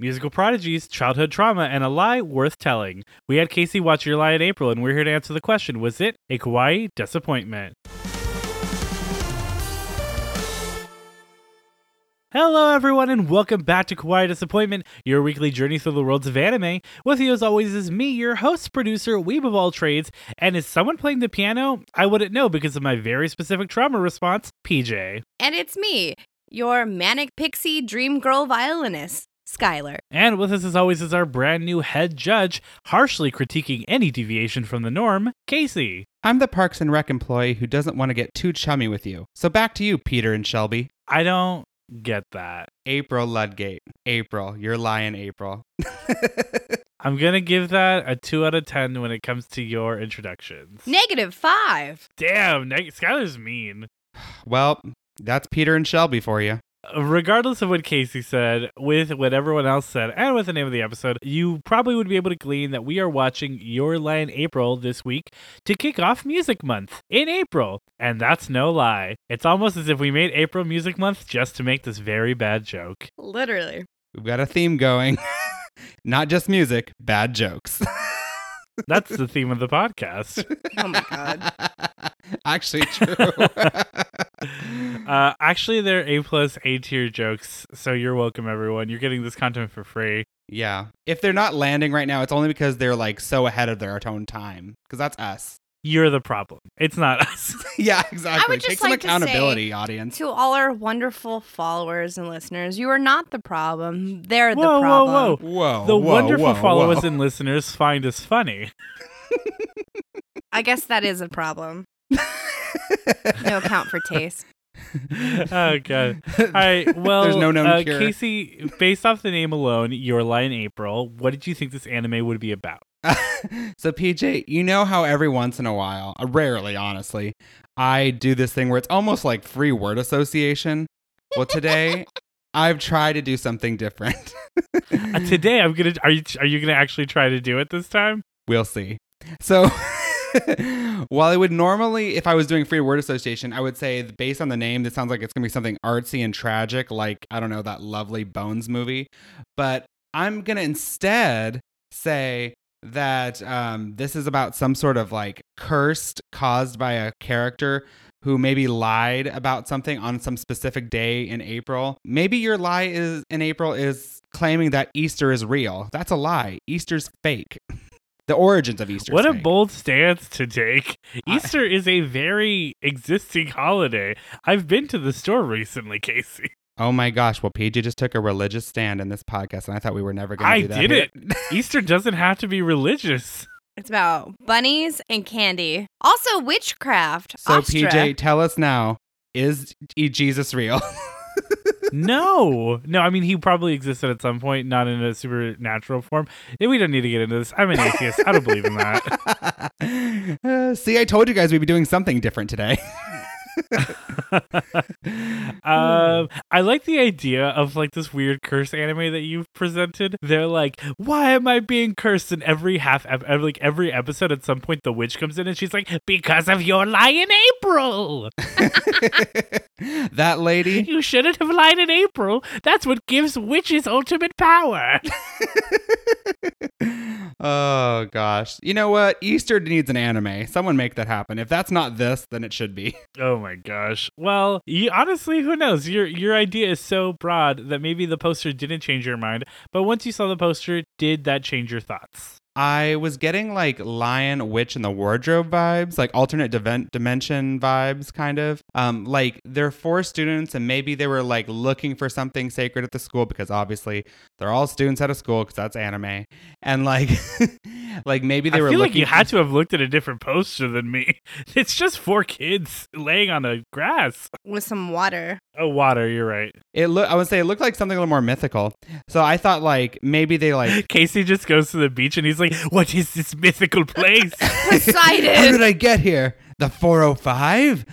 musical prodigies, childhood trauma, and a lie worth telling. We had Casey watch Your Lie in April, and we're here to answer the question Was it a kawaii disappointment? Hello, everyone, and welcome back to Kawaii Disappointment, your weekly journey through the worlds of anime. With you, as always, is me, your host, producer, weeb of all trades. And is someone playing the piano? I wouldn't know because of my very specific trauma response, PJ. And it's me, your manic pixie dream girl violinist, Skylar. And with us, as always, is our brand new head judge, harshly critiquing any deviation from the norm, Casey. I'm the Parks and Rec employee who doesn't want to get too chummy with you. So back to you, Peter and Shelby. I don't get that. April Ludgate. April. You're lying, April. I'm going to give that a 2 out of 10 when it comes to your introductions. Negative five. Damn, neg- Skylar's mean. well, that's Peter and Shelby for you. Regardless of what Casey said, with what everyone else said, and with the name of the episode, you probably would be able to glean that we are watching Your Lie in April this week to kick off Music Month in April. And that's no lie. It's almost as if we made April Music Month just to make this very bad joke. Literally. We've got a theme going. Not just music, bad jokes. That's the theme of the podcast. Oh my god. Actually, true. Uh, actually, they're A plus A tier jokes, so you're welcome, everyone. You're getting this content for free. yeah. If they're not landing right now, it's only because they're like so ahead of their own time. Because that's us. You're the problem. It's not us. yeah, exactly. just Take some like to say- accountability, audience. To all our wonderful followers and listeners, you are not the problem. They're the Whoa, whoa, problem. whoa. Whoa. the whoa, wonderful whoa, followers whoa. and listeners find us funny. I guess that is a problem. No account for taste. oh god. All right. Well, There's no known uh, cure. Casey, based off the name alone, Your Lie in April. What did you think this anime would be about? so PJ, you know how every once in a while, uh, rarely honestly, I do this thing where it's almost like free word association. Well, today I've tried to do something different. Uh, today, I'm gonna. Are you? Are you gonna actually try to do it this time? we'll see. So while I would normally, if I was doing free word association, I would say based on the name, this sounds like it's gonna be something artsy and tragic, like I don't know that lovely Bones movie. But I'm gonna instead say that um, this is about some sort of like cursed caused by a character who maybe lied about something on some specific day in April. Maybe your lie is in April is claiming that Easter is real. That's a lie. Easter's fake. The origins of Easter. what a bold stance to take. I- Easter is a very existing holiday. I've been to the store recently, Casey. Oh my gosh! Well, PJ just took a religious stand in this podcast, and I thought we were never going to I do that. did it. Easter doesn't have to be religious. It's about bunnies and candy. Also witchcraft. So, Astra. PJ, tell us now: Is Jesus real? No, no. I mean, he probably existed at some point, not in a supernatural form. We don't need to get into this. I'm an atheist. I don't believe in that. Uh, see, I told you guys we'd be doing something different today. um, I like the idea of like this weird curse anime that you've presented. They're like, "Why am I being cursed?" And every half, every, like every episode, at some point, the witch comes in and she's like, "Because of your lie in April, that lady. you shouldn't have lied in April. That's what gives witches ultimate power." oh gosh. You know what? Easter needs an anime. Someone make that happen. If that's not this, then it should be. Oh my gosh. Well, you, honestly, who knows? Your your idea is so broad that maybe the poster didn't change your mind, but once you saw the poster, did that change your thoughts? I was getting like Lion, Witch, and the Wardrobe vibes, like alternate dimension vibes, kind of. Um, like they're four students, and maybe they were like looking for something sacred at the school because obviously they're all students at a school because that's anime, and like, like maybe they were. I were feel looking. like you had to have looked at a different poster than me. It's just four kids laying on the grass. with some water. Oh, water. You're right. It look. I would say it looked like something a little more mythical. So I thought like maybe they like. Casey just goes to the beach and he's like, "What is this mythical place?" Poseidon! How did I get here? The 405?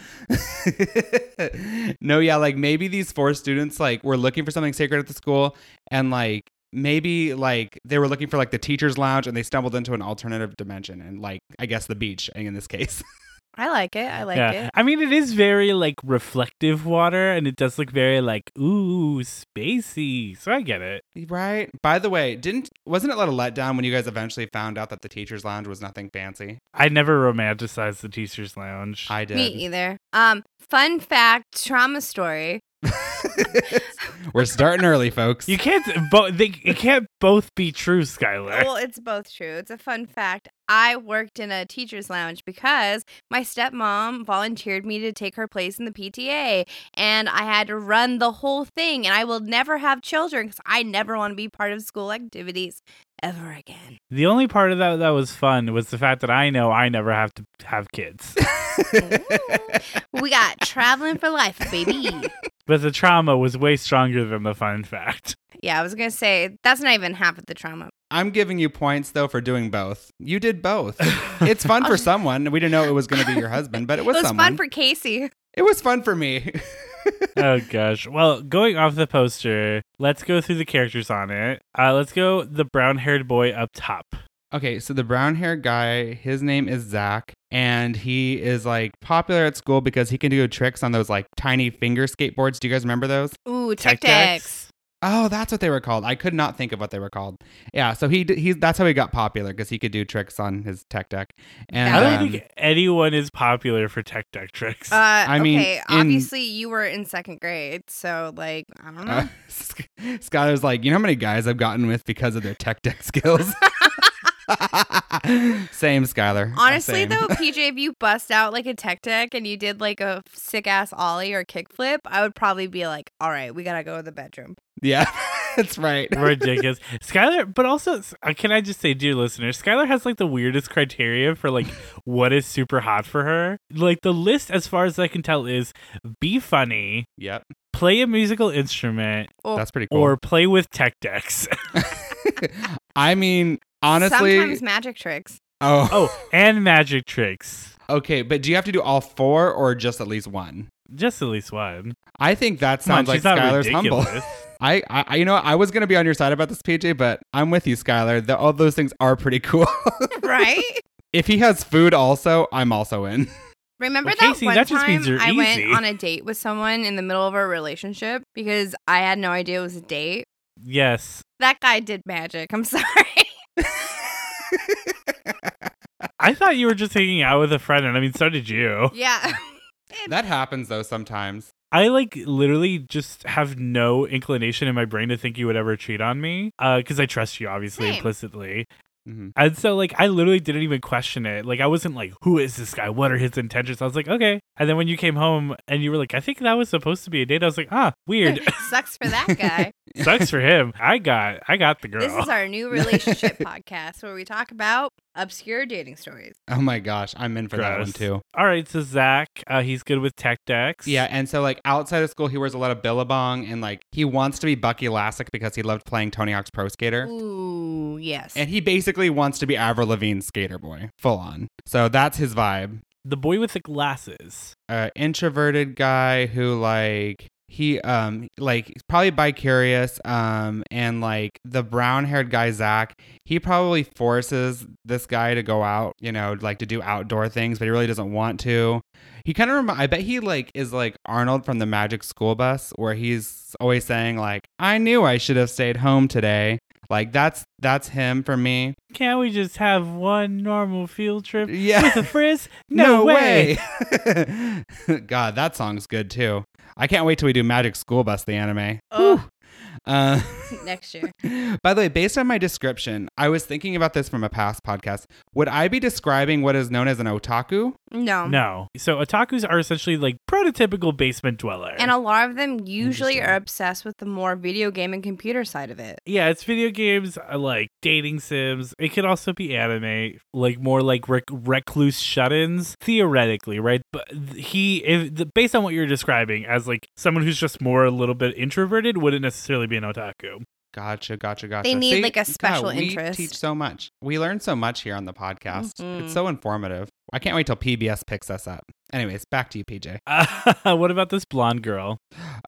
no, yeah, like maybe these four students like were looking for something sacred at the school and like maybe like they were looking for like the teacher's lounge and they stumbled into an alternative dimension and like I guess the beach in this case. I like it. I like yeah. it. I mean, it is very like reflective water, and it does look very like ooh spacey. So I get it. Right. By the way, didn't wasn't it a little letdown when you guys eventually found out that the teachers' lounge was nothing fancy? I never romanticized the teachers' lounge. I did. Me either. Um, fun fact, trauma story. We're starting early, folks. you can't. Bo- they, it can't both be true, Skylar. Well, it's both true. It's a fun fact. I worked in a teacher's lounge because my stepmom volunteered me to take her place in the PTA, and I had to run the whole thing. And I will never have children because I never want to be part of school activities ever again. The only part of that that was fun was the fact that I know I never have to have kids. We got traveling for life, baby. but the trauma was way stronger than the fun fact. Yeah, I was gonna say that's not even half of the trauma. I'm giving you points though for doing both. You did both. It's fun for someone. We didn't know it was going to be your husband, but it It was, was someone. fun for Casey. it was fun for me. oh gosh. Well, going off the poster, let's go through the characters on it. Uh, let's go the brown-haired boy up top. Okay, so the brown haired guy, his name is Zach, and he is like popular at school because he can do tricks on those like tiny finger skateboards. Do you guys remember those? Ooh, Tech Tech Decks. Oh, that's what they were called. I could not think of what they were called. Yeah, so he he's that's how he got popular because he could do tricks on his tech deck. And I don't um, think anyone is popular for tech deck tricks. Uh, I mean, okay, in- obviously you were in second grade, so like I don't know. uh, Skylar's like, you know how many guys I've gotten with because of their tech deck skills. Same, Skylar. Honestly, Same. though, PJ, if you bust out like a tech deck and you did like a sick ass ollie or kickflip, I would probably be like, "All right, we gotta go to the bedroom." Yeah, that's right. Ridiculous. Skylar, but also, uh, can I just say, dear listeners, Skylar has like the weirdest criteria for like what is super hot for her. Like the list, as far as I can tell, is be funny, Yep, play a musical instrument, Oh, that's pretty cool. or play with tech decks. I mean, honestly, sometimes magic tricks. oh, oh, and magic tricks. okay. But do you have to do all four or just at least one? Just at least one. I think that Come on, sounds like Skylar's humble. I, I, I- you know, I was gonna be on your side about this, PJ, but I'm with you, Skylar. The, all those things are pretty cool. Right? if he has food, also, I'm also in. Remember Well, that Casey, one that just time means you're I went on a date with someone in the middle of a relationship because I had no idea it was a date. Yes. That guy did magic. I'm sorry. I thought you were just hanging out with a friend, and I mean, so did you. yeah. that happens though sometimes. I like literally just have no inclination in my brain to think you would ever cheat on me, uh, because I trust you obviously Same. implicitly, Mhm. and so like I literally didn't even question it. Like I wasn't like, "Who is this guy? What are his intentions?" I was like, "Okay." And then when you came home and you were like, "I think that was supposed to be a date," I was like, "Ah, weird. Sucks for that guy. Sucks for him. I got, I got the girl." This is our new relationship podcast where we talk about obscure dating stories. Oh my gosh, I'm in for that one too. All right, so Zach, uh, he's good with tech decks. Yeah, and so like outside of school, he wears a lot of billabong, and like he wants to be Bucky Lasek because he loved playing Tony Hawk's Pro Skater. Ooh, yes. And he basically wants to be Avril Lavigne's skater boy, full on. So that's his vibe. the boy with the glasses. Uh, introverted guy who like he um like probably bi-curious um and like the brown-haired guy Zach he probably forces this guy to go out you know like to do outdoor things but he really doesn't want to. He kind of rem- I bet he like is like Arnold from the Magic School Bus where he's always saying like I knew I should have stayed home today like that's that's him for me Can't we just have one normal field trip yeah with a frizz? No, way. way. God, that song's good too. I can't wait till we do Magic School Bus, the anime. oh, Uh, next year. by the way, based on my description, I was thinking about this from a past podcast. Would I be describing what is known as an otaku? No. No. So otakus are essentially like prototypical basement dweller. And a lot of them usually are obsessed with the more video game and computer side of it. yeah, it's video games, uh, like dating sims. It could also be anime, like more like rec- recluse shut-ins, theoretically, right? But he, if the, based on what you're describing, as like someone who's just more a little bit introverted, wouldn't necessarily be an otaku. Gotcha, gotcha, gotcha. They need, See? like, a special we interest. teach so much. We learn so much here on the podcast. Mhm. It's so informative. I can't wait till PBS picks us up. Anyways, back to you, PJ. Uh, what about this blonde girl?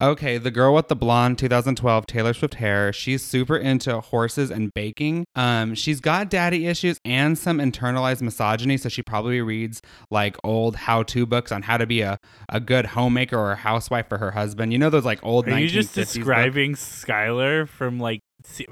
Okay, the girl with the blonde 2012 Taylor Swift hair. She's super into horses and baking. Um, she's got daddy issues and some internalized misogyny, so she probably reads like old how-to books on how to be a, a good homemaker or a housewife for her husband. You know those like old. Are you just 1950s books? describing Skylar from like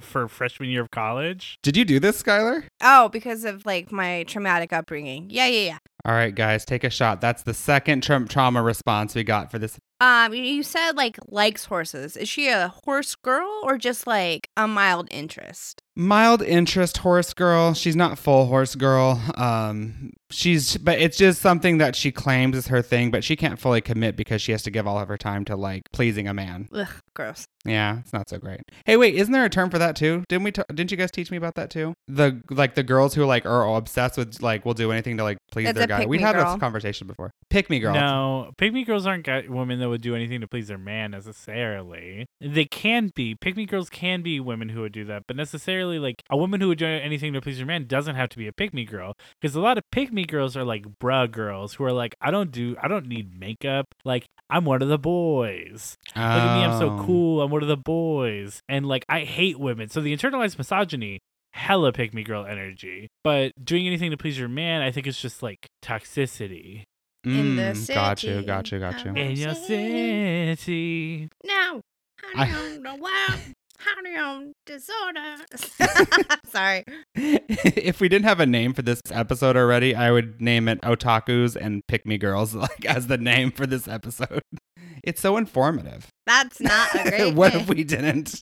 for freshman year of college? Did you do this, Skylar? Oh, because of like my traumatic upbringing. Yeah, yeah, yeah. All right, guys, take a shot. That's the second tra- trauma response we got for this. Um, you- you said like likes horses. Is she a horse girl or just like a mild interest? Mild interest horse girl. She's not full horse girl. Um, she's, but it's just something that she claims is her thing, but she can't fully commit because she has to give all of her time to like pleasing a man. Ugh, gross. Yeah, it's not so great. Hey, wait, isn't there a term for that too? Didn't we? T- didn't you guys teach me about that too? The like the girls who like are obsessed with like will do anything to like please It's their a guy. pick We me had girl. this conversation before. Pick me girl. No, pick me girls aren't guy- women that would do anything to please their man necessarily. They can be. Pick me girls can be women who would do that, but necessarily like a woman who would do anything to please her man doesn't have to be a pick me girl. Because a lot of pick me girls are like bruh girls who are like, I don't do, I don't need makeup. Like I'm one of the boys. Look at me, I'm so Oh. cool. I'm one of the boys. And like I hate women. So the internalized misogyny, hella pick me girl energy. But doing anything to please your man, I think it's just like toxicity. In the Mm, got you, got you, got you. In your City. city. Now, I- how do you know wow? How do disorder? Sorry. if we didn't have a name for this episode already, I would name it Otakus and Pick Me Girls, like as the name for this episode. It's so informative. That's not a great what name, if we didn't?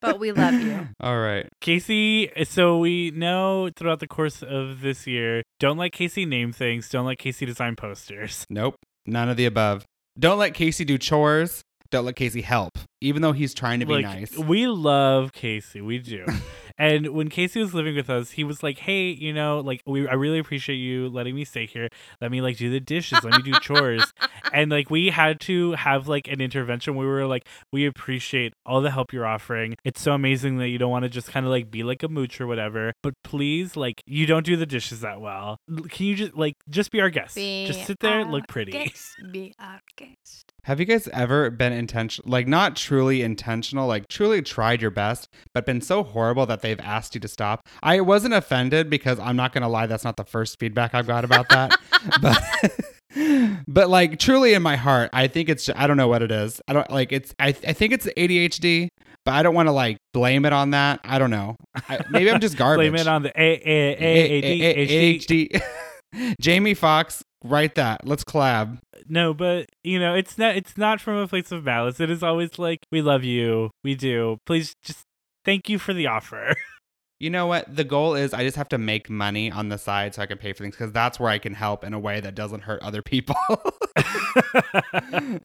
But we love you. All right. Casey, so we know throughout the course of this year, don't let Casey name things, don't let Casey design posters. Nope. None of the above. Don't let Casey do chores. Don't let Casey help, even though he's trying to be Like, nice. We love Casey, we do. and when Casey was living with us, he was like, "Hey, you know, like we I really appreciate you letting me stay here. Let me like do the dishes, let me do chores." and like we had to have like an intervention. We were like, "We appreciate all the help you're offering. It's so amazing that you don't want to just kind of like be like a mooch or whatever, but please like you don't do the dishes that well. Can you just like just be our guest? Be just sit there, our look pretty." guest, Be our guest. Have you guys ever been intentional, like not truly intentional, like truly tried your best, but been so horrible that they've asked you to stop? I wasn't offended because I'm not going to lie, that's not the first feedback I've got about that. but, but like truly in my heart, I think it's, I don't know what it is. I don't like it's, I, I think it's ADHD, but I don't want to like blame it on that. I don't know. I, maybe I'm just garbage. Blame it on the A A A A D H D. ADHD. Jamie Foxx, write that. Let's collab. No, but you know, it's not it's not from a place of malice. It is always like, we love you. We do. Please just thank you for the offer. You know what? The goal is I just have to make money on the side so I can pay for things because that's where I can help in a way that doesn't hurt other people.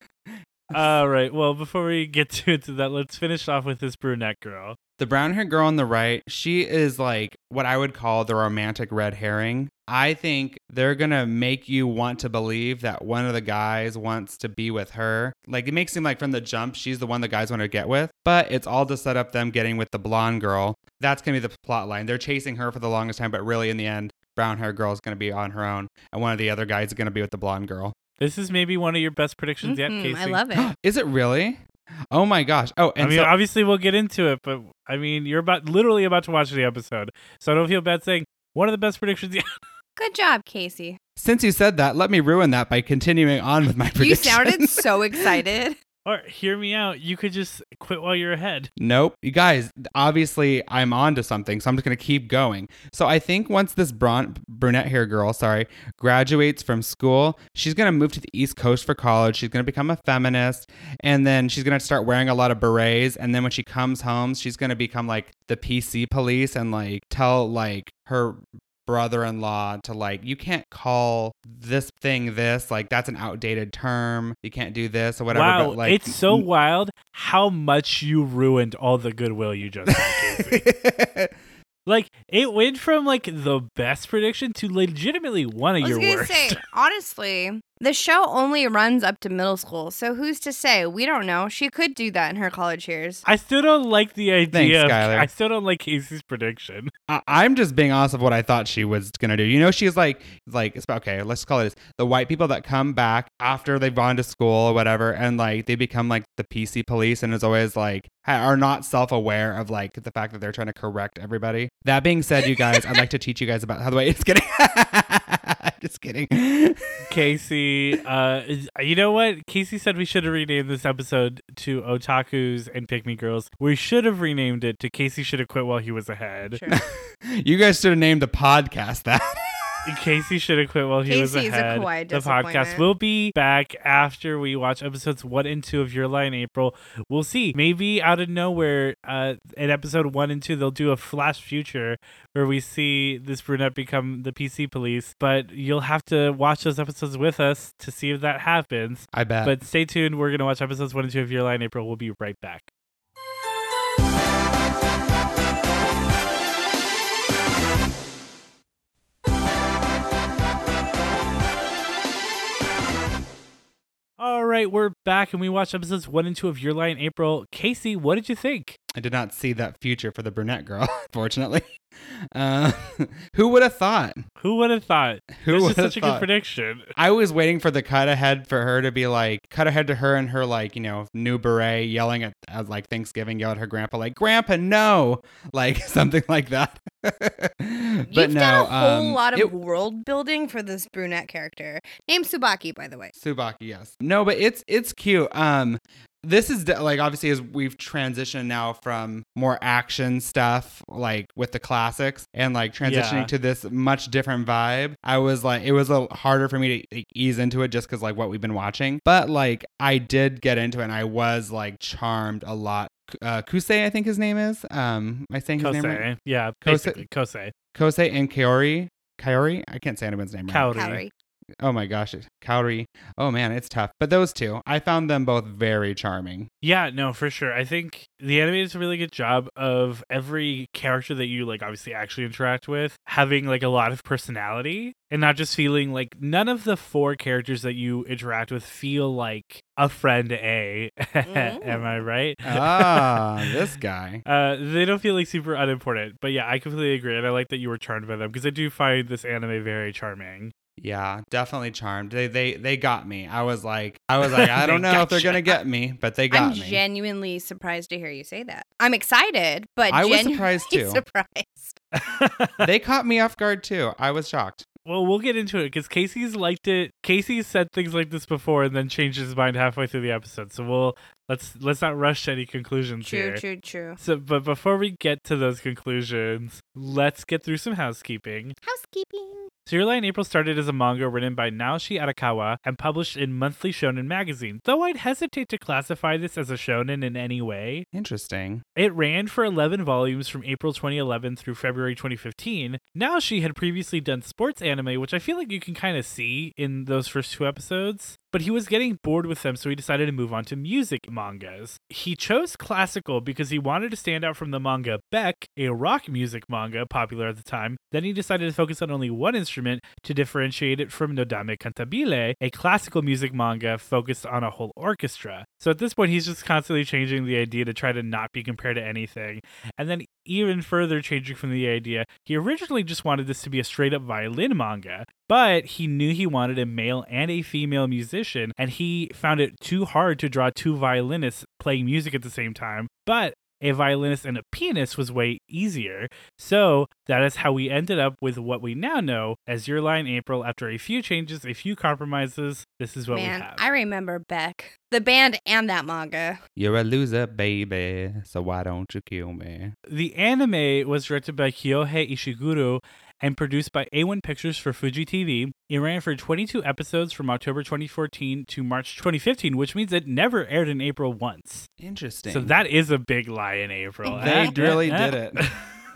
All right. Well, before we get to into that, let's finish off with this brunette girl. the brown haired girl on the right, she is like what I would call the romantic red herring. I think they're gonna make you want to believe that one of the guys wants to be with her. Like it makes it seem like from the jump she's the one the guys want to get with, but it's all to set up them getting with the blonde girl. That's gonna be the plot line. They're chasing her for the longest time, but really in the end, brown hair girl is gonna be on her own, and one of the other guys is gonna be with the blonde girl. This is maybe one of your best predictions yet, Mhm, Casey. I love it. Is it really? Oh my gosh! Oh, and I mean, so, obviously we'll get into it, but I mean, you're about literally about to watch the episode, so I don't feel bad saying one of the best predictions yet. Good job, Casey. since you said that, let me ruin that by continuing on with my prediction. You sounded so excited. or hear me out. You could just quit while you're ahead. Nope. You guys, obviously I'm on to something, so I'm just going to keep going. So I think once this bron- brunette hair girl, sorry, graduates from school, she's going to move to the East Coast for college. She's going to become a feminist, and then she's going to start wearing a lot of berets. And then when she comes home, she's going to become like the PC police and like tell like her brother-in-law to like you can't call this thing this like that's an outdated term you can't do this or whatever wow, but like it's so wild how much you ruined all the goodwill you just had, Casey. Like it went from like the best prediction to legitimately one of I was your gonna worst. say, honestly, The show only runs up to middle school, so who's to say? We don't know. She could do that in her college years. I still don't like the idea. of, Skylar. I still don't like Casey's prediction. I- I'm just being honest of what I thought she was gonna do. You know, she's like, like okay. Let's call it this. the white people that come back after they've gone to school or whatever, and like they become like the PC police, and is always like are not self aware of like the fact that they're trying to correct everybody. That being said, you guys, I'd like to teach you guys about how the way it's getting. just kidding. Casey, uh, you know what? Casey said we should have renamed this episode to Otakus and Pick Me Girls. We should have renamed it to Casey should have quit while he was ahead. Sure. you guys should have named the podcast that. Casey should have quit while he was Casey is a ahead. quiet the podcast disappointment. will be back after we watch episodes one and two of Your Lie in April. We'll see. Maybe out of nowhere, uh, in episode one and two, they'll do a flash future where we see this brunette become the PC police. But you'll have to watch those episodes with us to see if that happens. I bet. But stay tuned. We're gonna watch episodes one and two of Your Lie in April. We'll be right back. Right, we're back and we watched episodes one and two of Your Lie in April. Casey, what did you think? I did not see that future for the brunette girl, fortunately. Uh, who would have thought? Who would have thought? Who This would is have such a good prediction. I was waiting for the cut ahead for her to be like cut ahead to her and her like you know new beret yelling at, at like Thanksgiving yell at her grandpa like Grandpa no like something like that. But You've no, done a whole um, lot of it- world building for this brunette character. Named Subaki, by the way. Subaki, yes. No, but it's it's cute. Um, this is de- like obviously as we've transitioned now from more action stuff like with the classics and like transitioning Yeah. to this much different vibe. I was like, it was a harder for me to like, ease into it just because like what we've been watching. But like I did get into it and I was like charmed a lot. Uh, Kusei, I think his name is. Um, am I saying his name right? Yeah, Kosei- basically. Kosei. Kosei and Kaori. Kaori? I can't say anyone's name right. Kaori. Calorie. Oh my gosh, Cowrie. Oh man, it's tough. But those two, I found them both very charming. Yeah, no, for sure. I think the anime does a really good job of every character that you like obviously actually interact with having like a lot of personality and not just feeling like none of the four characters that you interact with feel like a friend A. Am I right? Ah, this guy. Uh, they don't feel like super unimportant, but yeah, I completely agree, and I like that you were charmed by them because I do find this anime very charming. Yeah, definitely charmed. They they they got me. I was like, I was like, I don't They know if they're gotcha. gonna get me, but they got I'm me. genuinely surprised to hear you say that. I'm excited, but I was surprised, too. surprised. they caught me off guard too. I was shocked. well, we'll get into it because Casey's liked it. Casey's said things like this before and then changed his mind halfway through the episode. So we'll let's let's not rush to any conclusions True, here. true, true. So, but before we get to those conclusions, let's get through some housekeeping. Housekeeping. Your in April started as a manga written by Naoshi Arakawa and published in Monthly Shonen magazine. Though I'd hesitate to classify this as a shonen in any way, Interesting. it ran for 11 volumes from April 2011 through February 2015. Naoshi had previously done sports anime, which I feel like you can kind of see in those first two episodes. But he was getting bored with them, so he decided to move on to music mangas. He chose classical because he wanted to stand out from the manga Beck, a rock music manga popular at the time. Then he decided to focus on only one instrument to differentiate it from Nodame Cantabile, a classical music manga focused on a whole orchestra. So at this point, he's just constantly changing the idea to try to not be compared to anything. And then even further changing from the idea, he originally just wanted this to be a straight up violin manga, but he knew he wanted a male and a female musician, and he found it too hard to draw two violinists playing music at the same time. But a violinist and a pianist was way easier. So that is how we ended up with what we now know as Your Lie in April. After a few changes, a few compromises, this is what we Man, have. I remember Beck, the band, and that manga. You're a loser, baby. So why don't you kill me? The anime was directed by Kyohei Ishiguro and produced by A1 Pictures for Fuji TV. It ran for 22 episodes from October 2014 to March 2015, which means it never aired in April once. Interesting. So that is a big lie in April. They really did it.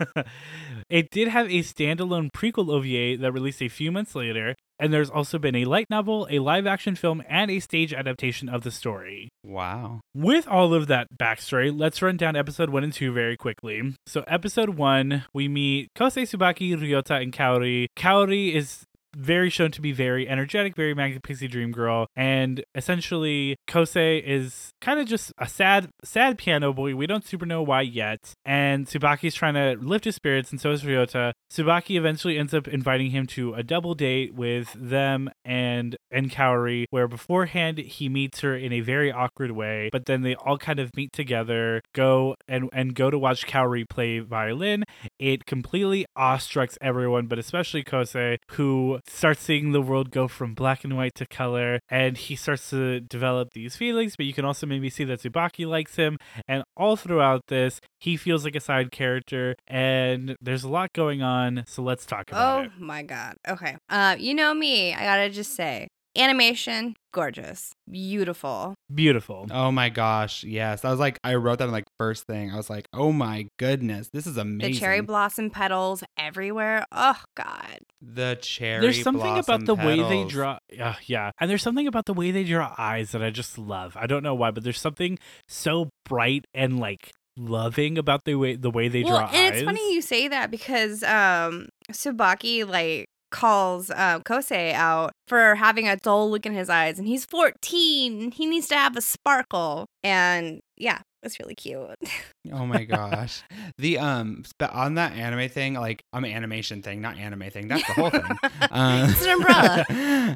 it did have a standalone prequel OVA that released a few months later, and there's also been a light novel, a live action film, and a stage adaptation of the story. Wow. With all of that backstory, let's run down episode one and two very quickly. So, episode one, we meet Kosei Subaki, Ryota, and Kaori. Kaori is very shown to be very energetic, very magic pixie dream girl, and essentially Kosei is kind of just a sad, sad piano boy. We don't super know why yet, and Subaki's trying to lift his spirits, and so is Ryota. Subaki eventually ends up inviting him to a double date with them and and Kaori, where beforehand he meets her in a very awkward way, but then they all kind of meet together, go and and go to watch Kaori play violin. It completely awestrucks everyone, but especially Kosei, who starts seeing the world go from black and white to color, and he starts to develop these feelings. But you can also maybe see that Tsubaki likes him, and all throughout this, he feels like a side character, and there's a lot going on. So let's talk about Oh it. Oh my god. Okay. Uh, you know me. I gotta just say, animation, gorgeous, beautiful. Beautiful. Oh my gosh, yes. I was like, I wrote that in like first thing. I was like, oh my goodness, this is amazing. The cherry blossom petals everywhere. Oh god. The cherry. There's something about blossom the way they draw. Uh, yeah, and there's something about the way they draw eyes that I just love. I don't know why, but there's something so bright and like loving about the way the way they well, draw and eyes. it's funny you say that because um Subaki like calls uh, Kosei out for having a dull look in his eyes, and he's 14. He needs to have a sparkle, and yeah, it's really cute. Oh my gosh. the um but on that anime thing, like I'm an animation thing, not anime thing. That's the whole thing. Um, It's an umbrella.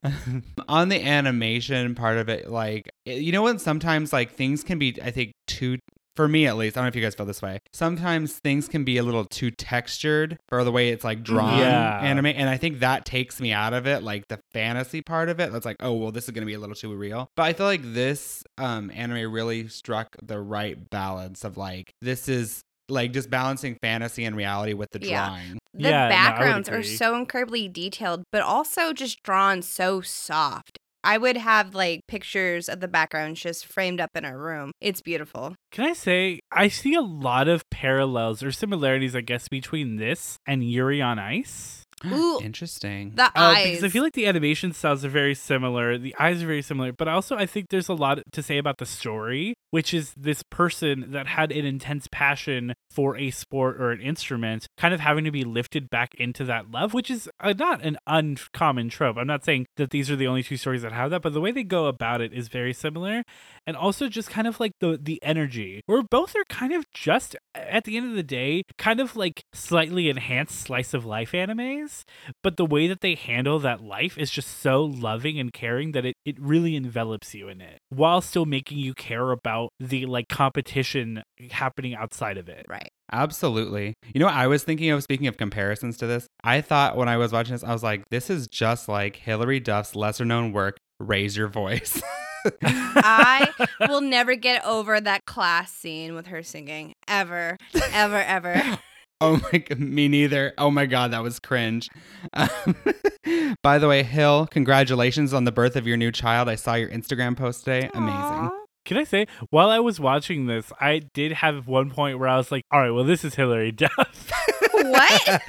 on the animation part of it, like it- you know what? Sometimes like things can be, I think, too. For me, at least, I don't know if you guys feel this way. Sometimes things can be a little too textured for the way it's like drawn Yeah. anime, and I think that takes me out of it. Like the fantasy part of it, that's like, oh well, this is gonna be a little too real. But I feel like this um anime really struck the right balance of like this is like just balancing fantasy and reality with the Yeah. drawing. The Yeah, no, backgrounds are so incredibly detailed, but also just drawn so soft. I would have like pictures of the backgrounds just framed up in our room. It's beautiful. Can I say I see a lot of parallels or similarities, I guess, between this and Yuri on Ice. Ooh, Interesting. the Uh, eyes. because I feel like the animation styles are very similar, the eyes are very similar, but also I think there's a lot to say about the story, which is this person that had an intense passion for a sport or an instrument, kind of having to be lifted back into that love, which is uh, not an uncommon trope. I'm not saying that these are the only two stories that have that, but the way they go about it is very similar, and also just kind of like the the energy, where both are kind of just at the end of the day, kind of like slightly enhanced slice of life animes but the way that they handle that life is just so loving and caring that it, it really envelops you in it while still making you care about the like competition happening outside of it right. Absolutely. You know what I was thinking of speaking of comparisons to this? I thought when I was watching this, I was like, this is just like Hilary Duff's lesser known work, Raise Your Voice. I will never get over that class scene with her singing ever, ever, ever. Oh my me neither. Oh my god, that was cringe. Um, by the way, Hill, congratulations on the birth of your new child. I saw your Instagram post today. Amazing. Can i say while i was watching this i did have one point where i was like all right well this is hilary duff What?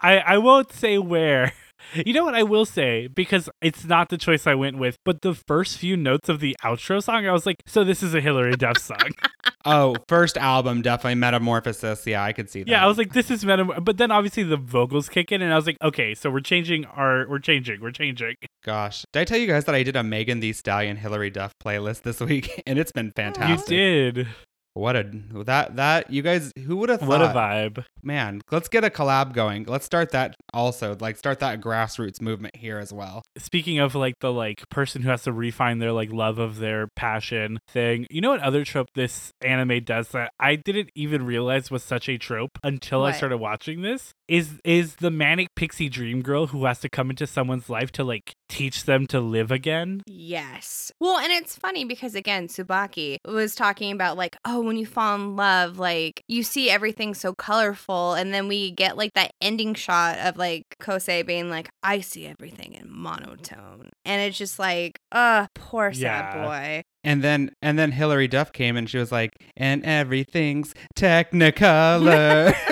I, I won't say where. You know what I will say because it's not the choice I went with, but the first few notes of the outro song, I was like, so this is a Hilary Duff song. oh, first album, definitely Metamorphosis. Yeah, I could see that. yeah, I was like, this is Metam. But then obviously the vocals kick in, and I was like, okay, so we're changing our, we're changing, we're changing. Gosh, did I tell you guys that I did a Megan Thee Stallion Hilary Duff playlist this week, and it's been fantastic. You did. What a that that you guys who would have thought? What a vibe. Man, let's get a collab going. Let's start that also. Like start that grassroots movement here as well. Speaking of like the like person who has to refine their like love of their passion thing, you know what other trope this anime does that I didn't even realize was such a trope until I started watching this? Is is the manic pixie dream girl who has to come into someone's life to like teach them to live again? Yes. Well, and it's funny because again, Subaki was talking about like, oh, when you fall in love, like you see everything so colorful, and then we get like that ending shot of like Kosei being like, I see everything in monotone, and it's just like, uh, poor sad Yeah. boy. And then and then Hilary Duff came and she was like, and everything's Technicolor.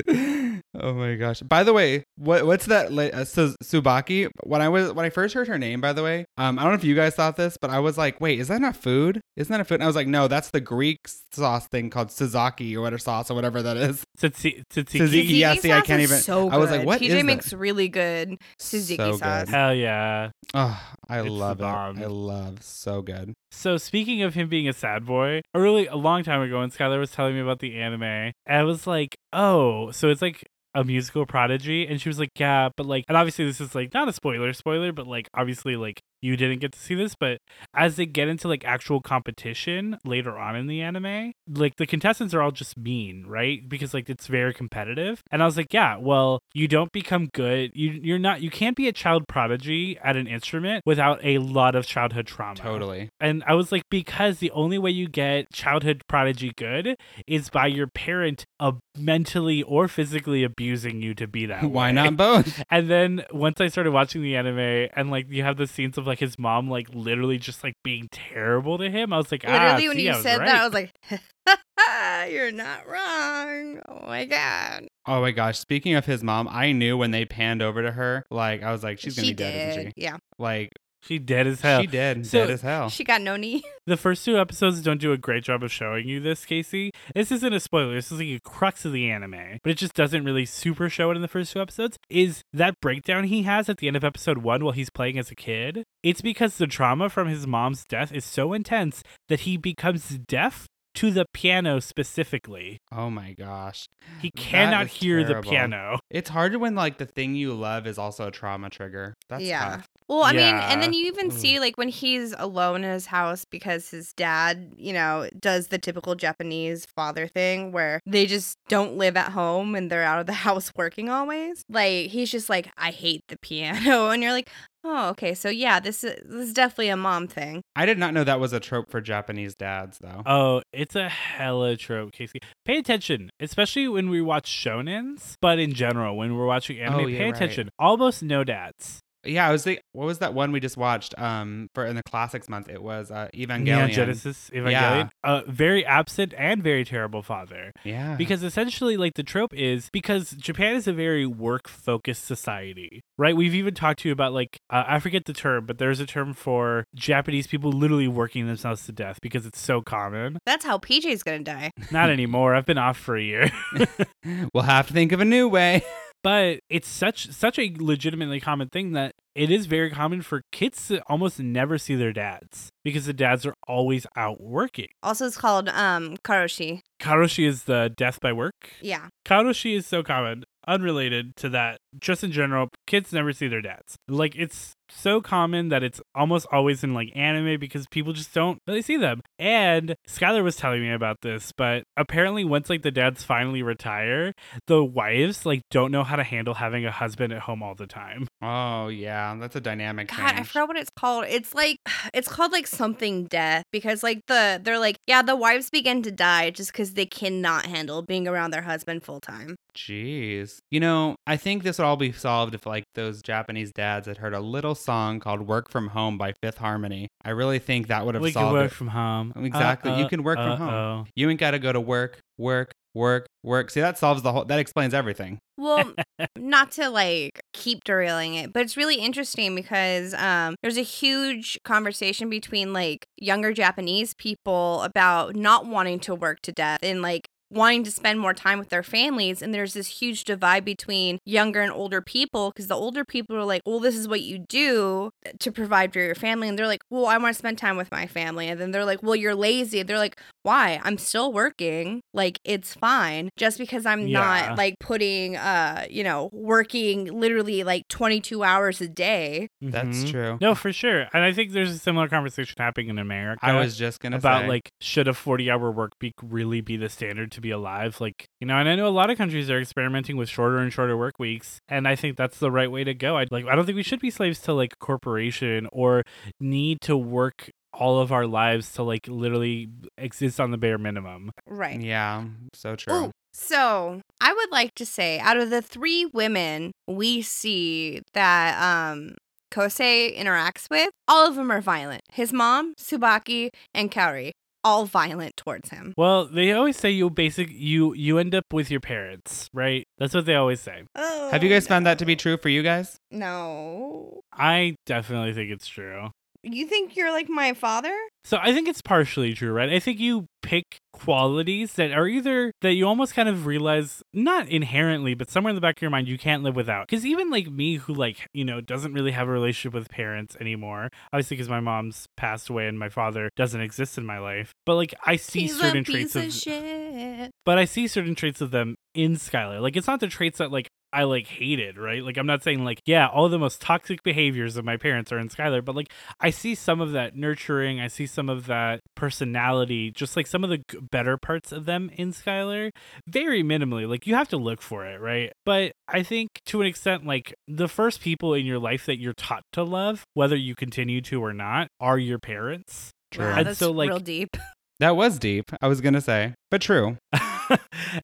oh my gosh. By the way, What what's that? la- Uh, Su- Subaki. When I was when I first heard her name, by the way, um, I don't know if you guys thought this, but I was like, wait, is that not food? Isn't that a food? And I was like, no, that's the Greek sauce thing called Suzaki or whatever sauce or whatever that is. Tzatziki. Tzatziki. Tzatziki. Yeah, see, I can't even- So I was like, what TJ is that? makes really good tzatziki So sauce. good. Hell yeah. Oh, I It's love it. I love so good. So speaking of him being a sad boy, a really a long time ago when Skylar was telling me about the anime, I was like, oh, so it's like a musical prodigy, and she was like, yeah, but like, and obviously this is like not a spoiler, spoiler, but like obviously like you didn't get to see this, but as they get into like actual competition later on in the anime, like the contestants are all just mean, right? Because like it's very competitive. And I was like, yeah, well, you don't become good. You you're not you can't be a child prodigy at an instrument without a lot of childhood trauma. Totally. And I was like, because the only way you get childhood prodigy good is by your parent uh, mentally or physically abusing you to be that Why way. not both? And then once I started watching the anime and like you have the scenes of like his mom like literally just like being terrible to him, I was like, Literally, ah, when see, you said right. that, I was like, "You're not wrong." Oh my god. Oh my gosh. Speaking of his mom, I knew when they panned over to her, like I was like, she's gonna she be dead, did. isn't she? Yeah. Like she dead as hell. she did, So- dead as hell. She got no knee. The first two episodes don't do a great job of showing you this, Casey. This isn't a spoiler. This is like a crux of the anime, but it just doesn't really super show it in the first two episodes. Is that breakdown he has at the end of episode one while he's playing as a kid? It's because the trauma from his mom's death is so intense that he becomes deaf to the piano specifically. Oh my gosh. He cannot is hear the piano. It's hard when like the thing you love is also a trauma trigger. That's Yeah. tough. Well, I mean, and then you even Ooh. see like when he's alone in his house because his dad, you know, does the typical Japanese father thing where they just don't live at home and they're out of the house working always. Like he's just like, I hate the piano, and you're like, oh, okay, so yeah, this is this is definitely a mom thing. I did not know that was a trope for Japanese dads though. Oh, it's a hella trope, Casey. Pay attention, especially when we watch shonens, but in general, when we're watching anime, Oh, yeah, pay right. attention. Almost no dads. Yeah, I was thinking, what was that one we just watched? Um, for in the classics month, it was uh, Neon Evangelion. Genesis Evangelion. Yeah. A very absent and very terrible father. Yeah, Because essentially, like, the trope is because Japan is a very work focused society, right? We've even talked to you about, like, uh, I forget the term, but there's a term for Japanese people literally working themselves to death because it's so common. That's how PJ's gonna die. Not anymore. I've been off for a year. we'll have to think of a new way. but it's such such a legitimately common thing that it is very common for kids to almost never see their dads because the dads are always out working. Also, it's called um karoshi. Karoshi is the death by work. Yeah. Karoshi is so common, unrelated to that. Just in general, kids never see their dads. Like it's so common that it's almost always in like anime because people just don't really see them. And Skylar was telling me about this, but apparently once like the dads finally retire, the wives like don't know how to handle having a husband at home all the time. Oh yeah, that's a dynamic God, I forgot what it's called. It's like it's called like something death because like the they're like yeah the wives begin to die just because they cannot handle being around their husband full time. Jeez. You know, I think this would all be solved if like those Japanese dads had heard a little song called Work from Home by Fifth Harmony. I really think that would have We can solved work it. from home. Exactly. You can work from home. uh-oh. You ain't got to go to work, work, work, work. See, that solves the whole that explains everything. Well, not to like keep derailing it, but it's really interesting because um, there's a huge conversation between like younger Japanese people about not wanting to work to death and like wanting to spend more time with their families and there's this huge divide between younger and older people because the older people are like well this is what you do to provide for your family and they're like well i want to spend time with my family and then they're like well you're lazy and they're like why i'm still working like it's fine just because i'm Yeah. not like putting uh you know working literally like 22 hours a day That's Mhm. true. No, for sure. And I think there's a similar conversation happening in America. I was just gonna about say. like should a 40 hour work week really be the standard to be alive like you know and i know a lot of countries are experimenting with shorter and shorter work weeks and i think that's the right way to go i like i don't think we should be slaves to like a corporation or need to work all of our lives to like literally exist on the bare minimum right yeah, so true. Ooh, so I would like to say, out of the three women we see that um Kosei interacts with, all of them are violent. His mom, Subaki, and Kaori. All violent towards him. Well, they always say you basic you you end up with your parents, right? That's what they always say. Oh, Have you guys found that to be true for you guys? No. I definitely think it's true. You think you're like my father? So I think it's partially true, right? I think you pick qualities that are either that you almost kind of realize not inherently, but somewhere in the back of your mind you can't live without. Because even like me, who like you know doesn't really have a relationship with parents anymore, obviously because my mom's passed away and my father doesn't exist in my life, but like I see He's certain traits of of shit. but I see certain traits of them in Skylar. Like it's not the traits that like I like hated, right? Like I'm not saying like yeah, all the most toxic behaviors of my parents are in Skylar, but like I see some of that nurturing, I see some of that personality, just like some of the g- better parts of them in Skylar, very minimally. Like you have to look for it, right? But I think to an extent like the first people in your life that you're taught to love, whether you continue to or not, are your parents. True. Wow, And that's so, like- real deep. That was deep. I was gonna say, but true.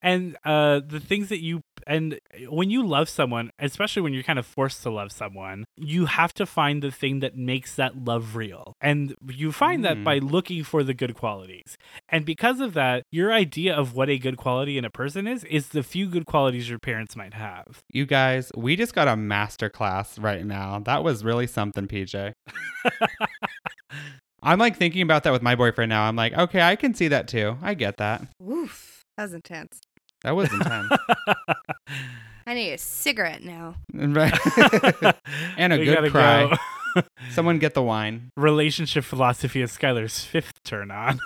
and uh the things that you and when you love someone especially when you're kind of forced to love someone you have to find the thing that makes that love real and you find that Mm. by looking for the good qualities and because of that your idea of what a good quality in a person is is the few good qualities your parents might have You guys, we just got a master class right now. That was really something, PJ. I'm like thinking about that with my boyfriend now. I'm like, okay, I can see that too. I get that. Oof. That was intense. That was intense. I need a cigarette now. Right. And a We good cry. go. Someone get the wine. relationship philosophy is skylar's fifth turn on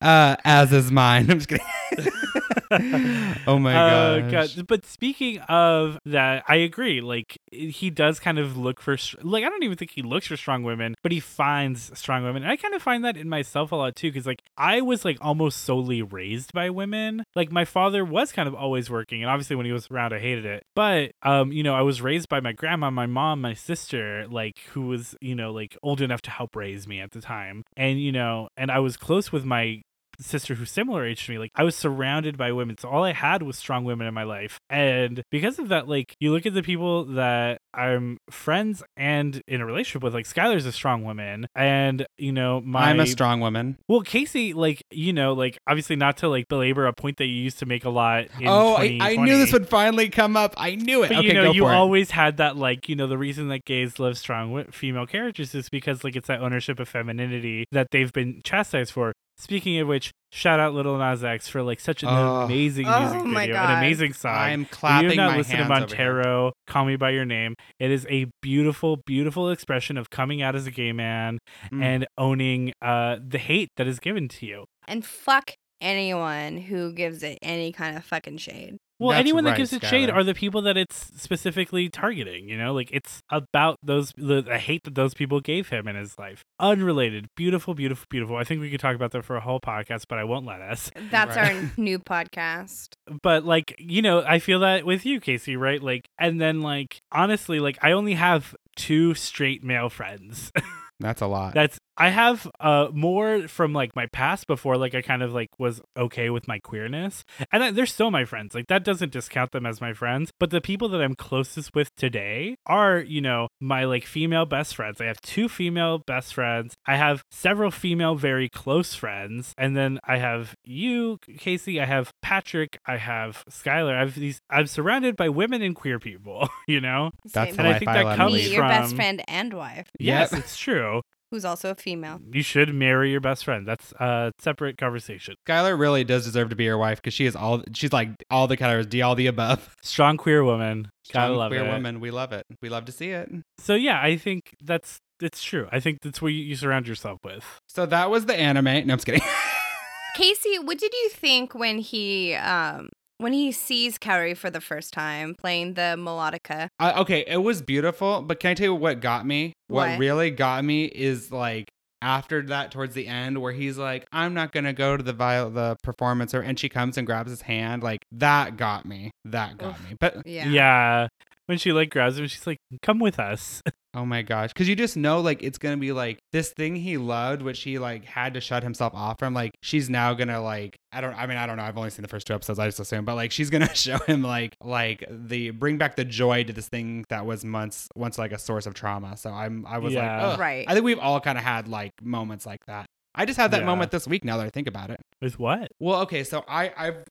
uh, as is mine. I'm just kidding. oh my Uh, gosh. God. But speaking of that, I agree. Like he does kind of look for like I don't even think he looks for strong women, but he finds strong women. And I kind of find that in myself a lot too, because like I was like almost solely raised by women. Like my father was kind of always working, and obviously when he was around, I hated it. But um, you know, I was raised by my grandma, my mom, my sister, like who was you know like old enough to help raise me at the time, and you know, and I was close with my sister who's similar age to me like i was surrounded by women so all i had was strong women in my life and because of that like you look at the people that i'm friends and in a relationship with like skylar's a strong woman and you know my I'm a strong woman. well casey like you know like obviously not to like belabor a point that you used to make a lot in oh, I, I knew this would finally come up. I knew it. But okay, you know, you for it. always had that like, you know, the reason that gays love strong female characters is because like it's that ownership of femininity that they've been chastised for. Speaking of which, shout out Lil Nas X for like such an Oh. amazing Oh music my video, God. an amazing song. I'm If you have not my listened to hands over here. Montero, "Call Me by Your Name," it is a beautiful, beautiful expression of coming out as a gay man Mm. and owning uh, the hate that is given to you. And fuck anyone who gives it any kind of fucking shade. Well, That's anyone that right, gives it shade are the people that it's specifically targeting. You know, like it's about those the, the hate that those people gave him in his life. Unrelated, beautiful, beautiful, beautiful. I think we could talk about that for a whole podcast, but I won't let us. That's Right. our new podcast. But like, you know, I feel that with you, Casey, right? Like, and then like, honestly, like, I only have two straight male friends. That's a lot. That's I have uh more from like my past before like I kind of like was okay with my queerness. And I, they're still my friends. Like that doesn't discount them as my friends, but the people that I'm closest with today are, you know, my like female best friends. I have two female best friends. I have several female very close friends, and then I have you, Casey, I have Patrick, I have Skylar. I have these I'm surrounded by women and queer people, you know? That's Same. the And I think I that comes Me, Leave. your best friend and wife, Yes, Yep. it's true. Who's also a female. You should marry your best friend. That's a separate conversation. Skylar really does deserve to be your wife because she is all. She's like all the categories. D all the above. Strong queer woman. Gotta Strong love queer it. woman. We love it. We love to see it. So yeah, I think that's it's true. I think that's what you, you surround yourself with. So that was the anime. No, I'm just kidding. Casey, what did you think when he um when he sees Kaori for the first time playing the melodica? uh, okay, it was beautiful, but can I tell you what got me? What What? really got me is like after that, towards the end, where he's like, "I'm not gonna go to the viol- the performance," or and she comes and grabs his hand. Like that got me. That got Oof. me. But Yeah. Yeah. When she like grabs him, she's like, "Come with us." Oh my gosh. Cause you just know like it's gonna be like this thing he loved, which he like had to shut himself off from. Like she's now gonna like I don't I mean, I don't know, I've only seen the first two episodes, I just assume, but like she's gonna show him like like the bring back the joy to this thing that was once once like a source of trauma. So I'm I was Yeah. like, Ugh. Right. I think we've all kind of had like moments like that. I just had that Yeah. moment this week. Now that I think about it. it. Is what? Well, okay, so I I've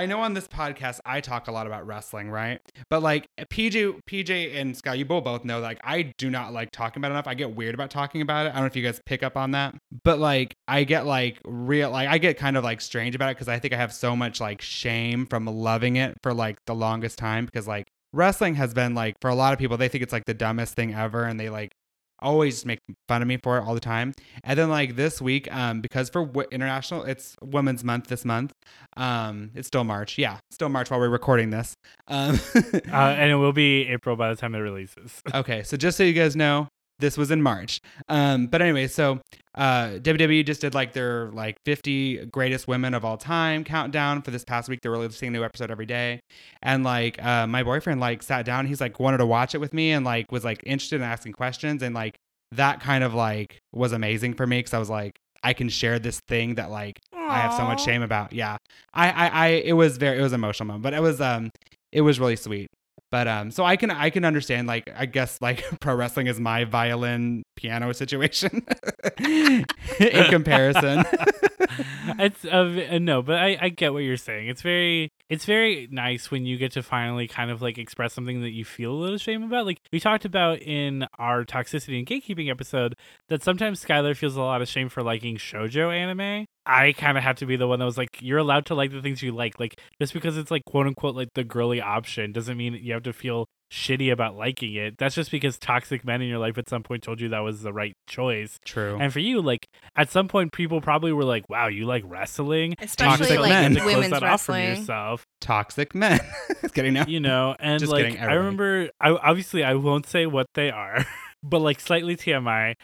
I know on this podcast I talk a lot about wrestling, right? But like PJ PJ and Scott, you both both know like I do not like talking about it enough. I get weird about talking about it. I don't know if you guys pick up on that. But like I get like real like I get kind of like strange about it because I think I have so much like shame from loving it for like the longest time because like wrestling has been like for a lot of people they think it's like the dumbest thing ever and they like always make fun of me for it all the time. And then like this week, um, because for w- international, it's Women's Month this month. Um, it's still March, yeah, still March while we're recording this. Um, Uh, and it will be April by the time it releases. okay, so just so you guys know, this was in March. Um, but anyway, so uh, WWE just did like their like 50 greatest women of all time countdown for this past week. They're releasing a new episode every day, and like uh, my boyfriend like sat down. He's like wanted to watch it with me and like was like interested in asking questions and like that kind of like was amazing for me because I was like I can share this thing that like I have so much shame about. Yeah, I, I, I, it was very, it was an emotional moment, but it was, um, it was really sweet. But um, so I can, I can understand. Like, I guess like pro wrestling is my violin piano situation in comparison. it's uh, no, but I, I get what you're saying. It's very it's very nice when you get to finally kind of like express something that you feel a little shame about. Like we talked about in our toxicity and gatekeeping episode that sometimes Skylar feels a lot of shame for liking shojo anime. I kind of had to be the one that was like, you're allowed to like the things you like. Like just because it's like quote unquote like the girly option doesn't mean you have to feel shitty about liking it. That's just because toxic men in your life at some point told you that was the right choice. True. And for you, like at some point, people probably were like, "Wow, you like wrestling?" Especially Toxic like men. to close women's that off from wrestling. yourself, Toxic men. Just kidding. No. you know. And Just like, kidding, I remember, I obviously I won't say what they are, but like slightly TMI.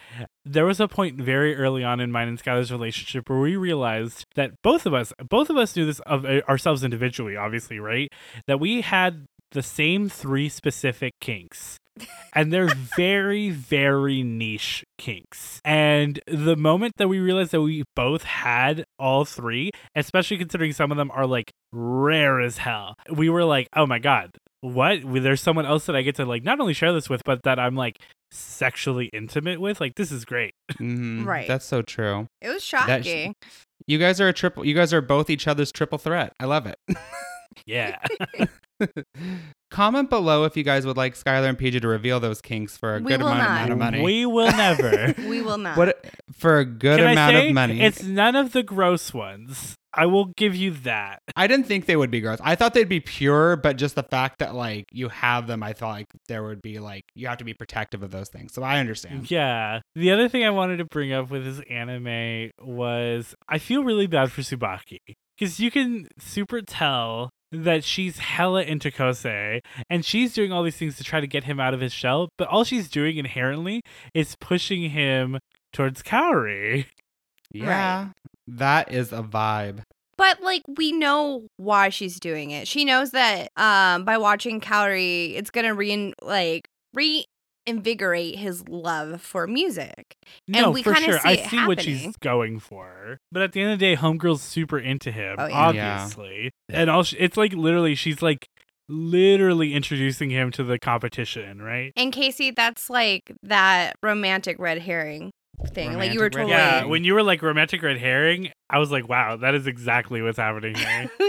There was a point very early on in mine and Skylar's relationship where we realized that both of us, both of us knew this of ourselves individually, obviously, right? That we had the same three specific kinks. and they're very, very niche kinks. And the moment that we realized that we both had all three, especially considering some of them are like rare as hell, we were like, oh my God, what? There's someone else that I get to like not only share this with, but that I'm like sexually intimate with. Like, this is great. Mhm. Right. That's so true. It was That sh- shocking. You guys are a triple. You guys are both each other's triple threat. I love it. Yeah. Comment below if you guys would like Skylar and PJ to reveal those kinks for a We good will amount, not. amount of money. we will never. we will not. what for a good Can amount I say of money? it's none of the gross ones. I will give you that. I didn't think they would be gross. I thought they'd be pure, but just the fact that like you have them, I thought like there would be like you have to be protective of those things. So I understand. Yeah. The other thing I wanted to bring up with this anime was I feel really bad for Subaki because you can super tell that she's hella into Kosei and she's doing all these things to try to get him out of his shell, but all she's doing inherently is pushing him towards Kaori. Yeah, that is a vibe. But like we know why she's doing it. She knows that um by watching Kaori, it's gonna re like reinvigorate his love for music. No, we for kinda sure. see I it see what she's going for. But at the end of the day, Homegirl's super into him, Oh, yeah. obviously. And all she, it's like literally, she's like literally introducing him to the competition, right? And Casey, that's like that romantic red herring thing. like you were Romantic totally Yeah, when you were like romantic red herring, I was like, wow, that is exactly what's happening here.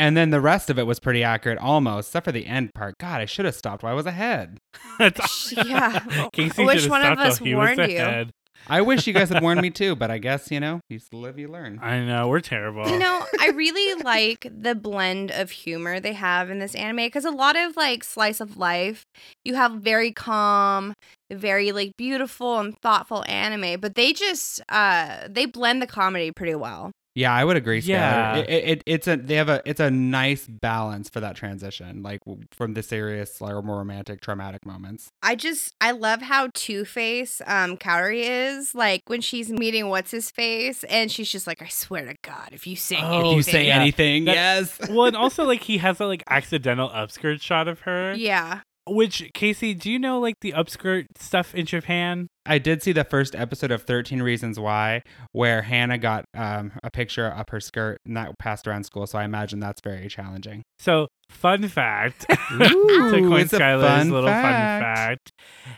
And then the rest of it was pretty accurate, almost, except for the end part. God, I should have stopped while I was ahead. Yeah. Casey Which should've one of us warned you? ahead. I wish you guys had warned me too, but I guess you know, you live, you learn. I know we're terrible. You know, I really like the blend of humor they have in this anime because a lot of like slice of life, you have very calm, very like beautiful and thoughtful anime, but they just uh they blend the comedy pretty well. Yeah, I would agree. Skylar. Yeah. It, it, it- it's a they have a it's a nice balance for that transition, like from the serious or more romantic, traumatic moments. I just I love how Two Face um Kaori is like when she's meeting what's his face and she's just like I swear to God if you say Oh, anything, If you say yeah. anything, That- yes. well, and also like he has that like accidental upskirt shot of her. yeah Which Casey, do you know like the upskirt stuff in Japan? I did see the first episode of 13 Reasons Why, where Hannah got um, a picture up her skirt and that passed around school. So I imagine that's very challenging. So, fun fact Ooh, to coin it's Skylar's little fact. fun fact.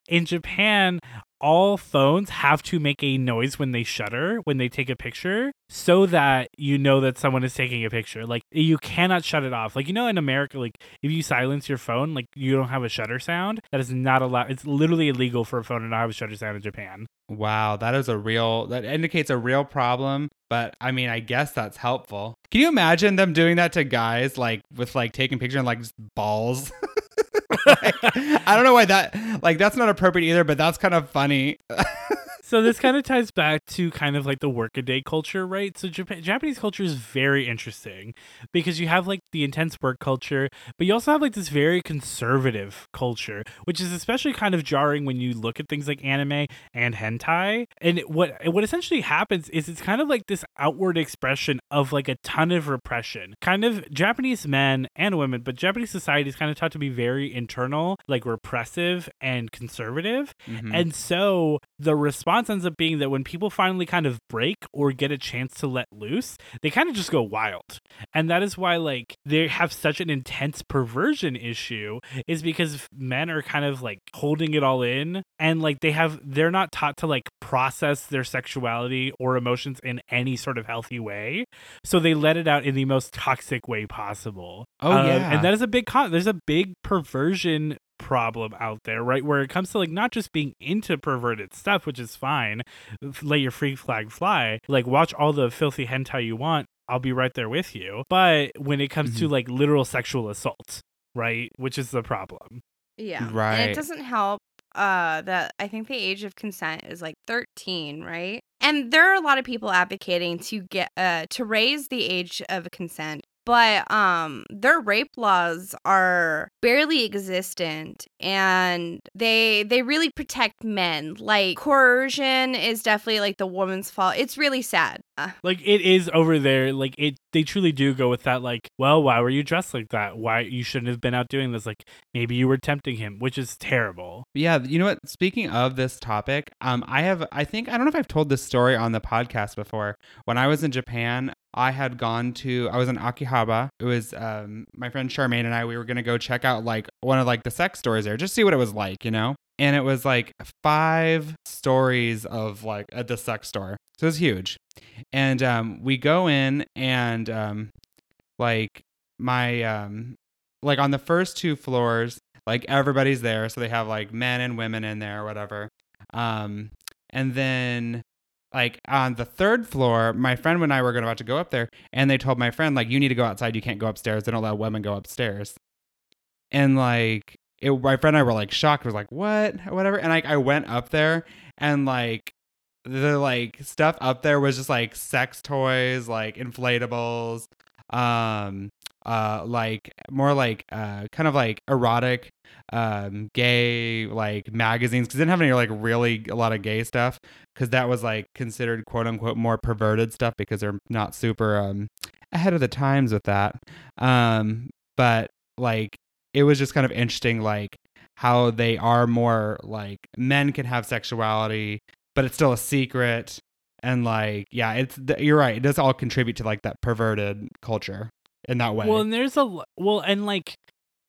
In Japan, all phones have to make a noise when they shutter when they take a picture so that you know that someone is taking a picture like you cannot shut it off like you know in america like if you silence your phone like you don't have a shutter sound that is not allowed it's literally illegal for a phone to not have a shutter sound in japan Wow, that is a real that indicates a real problem, but I mean, I guess that's helpful. Can you imagine them doing that to guys like with like taking pictures and like balls? like, I don't know why that like that's not appropriate either, but that's kind of funny. so this kind of ties back to kind of like the workaday culture, right? So Japan, Japanese culture is very interesting because you have like the intense work culture, but you also have like this very conservative culture, which is especially kind of jarring when you look at things like anime and hentai. And what what essentially happens is it's kind of like this outward expression of like a ton of repression. Kind of Japanese men and women, but Japanese society is kind of taught to be very internal, like repressive and conservative. Mhm. And so the response ends up being that when people finally kind of break or get a chance to let loose, they kind of just go wild. And that is why like they have such an intense perversion issue is because men are kind of like holding it all in and like they have they're not taught to like process their sexuality or emotions in any sort of healthy way. So they let it out in the most toxic way possible. Oh, Um, yeah. and that is a big con there's a big perversion problem out there, right? Where it comes to like not just being into perverted stuff, which is fine, let your free flag fly, like watch all the filthy hentai you want. I'll be right there with you. But when it comes to like literal sexual assault, right, which is the problem. Yeah. And Right. it doesn't help uh that I think the age of consent is like 13, right? And there are a lot of people advocating to get uh to raise the age of consent. But um their rape laws are barely existent and they they really protect men. Like coercion is definitely like the woman's fault. It's really sad. Uh, Like it is over there. Like it, they truly do go with that. Like, well, why were you dressed like that? Why you shouldn't have been out doing this? Like maybe you were tempting him, which is terrible. Yeah, you know what? Speaking of this topic, um, I have, I think, I don't know if I've told this story on the podcast before. When I was in Japan, I had gone to, I was in Akihabara. It was um, my friend Charmaine and I. We were gonna go check out like one of like the sex stores there, just see what it was like, you know. And it was like five stories of like at the sex store, so it was huge. And um, we go in and um, like my um, like on the first two floors like everybody's there so they have like men and women in there or whatever um and then like on the third floor my friend and i were going about to go up there and they told my friend like you need to go outside. You can't go upstairs. They don't allow women go upstairs. And like it, my friend and i were like shocked. Was like what? Whatever. And like i went up there and like the like stuff up there was just like sex toys like inflatables um uh like more like uh kind of like erotic um gay like magazines because they didn't have any like really a lot of gay stuff because that was like considered quote unquote more perverted stuff because they're not super um ahead of the times with that. Um but like it was just kind of interesting like how they are more like men can have sexuality but it's still a secret and like yeah it's you're right it does all contribute to like that perverted culture in that way Well, and there's a well, and like,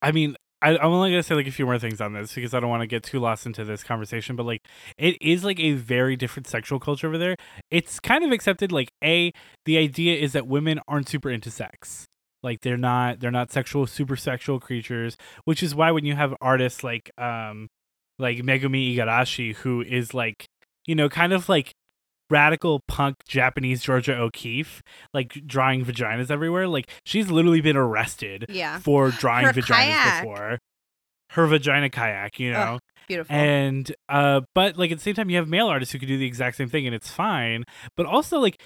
I mean, I, I'm only gonna say like a few more things on this because I don't want to get too lost into this conversation. But like, it is like a very different sexual culture over there. It's kind of accepted. Like, a the idea is that women aren't super into sex. Like they're not they're not sexual super sexual creatures, which is why when you have artists like um like Megumi Igarashi who is like you know kind of like radical punk Japanese Georgia O'Keeffe like drawing vaginas everywhere. Like she's literally been arrested yeah. for drawing Her vaginas kayak. before. Her vagina kayak, you know. Ugh, Beautiful. And uh but like at the same time you have male artists who can do the exact same thing and it's fine. But also like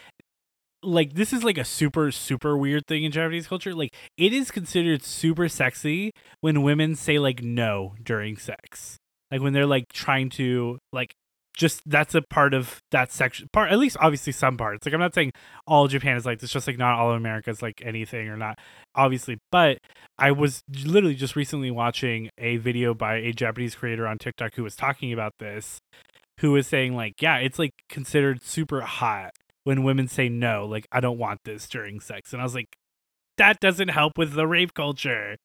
like this is like a super super weird thing in Japanese culture. Like it is considered super sexy when women say like no during sex. Like when they're like trying to like just that's a part of that section part at least obviously some parts. Like i'm not saying all japan is like this just like not all of america is like anything or not obviously. But i was literally just recently watching a video by a japanese creator on tiktok who was talking about this who was saying like yeah it's like considered super hot when women say no like i don't want this during sex. And i was like that doesn't help with the rape culture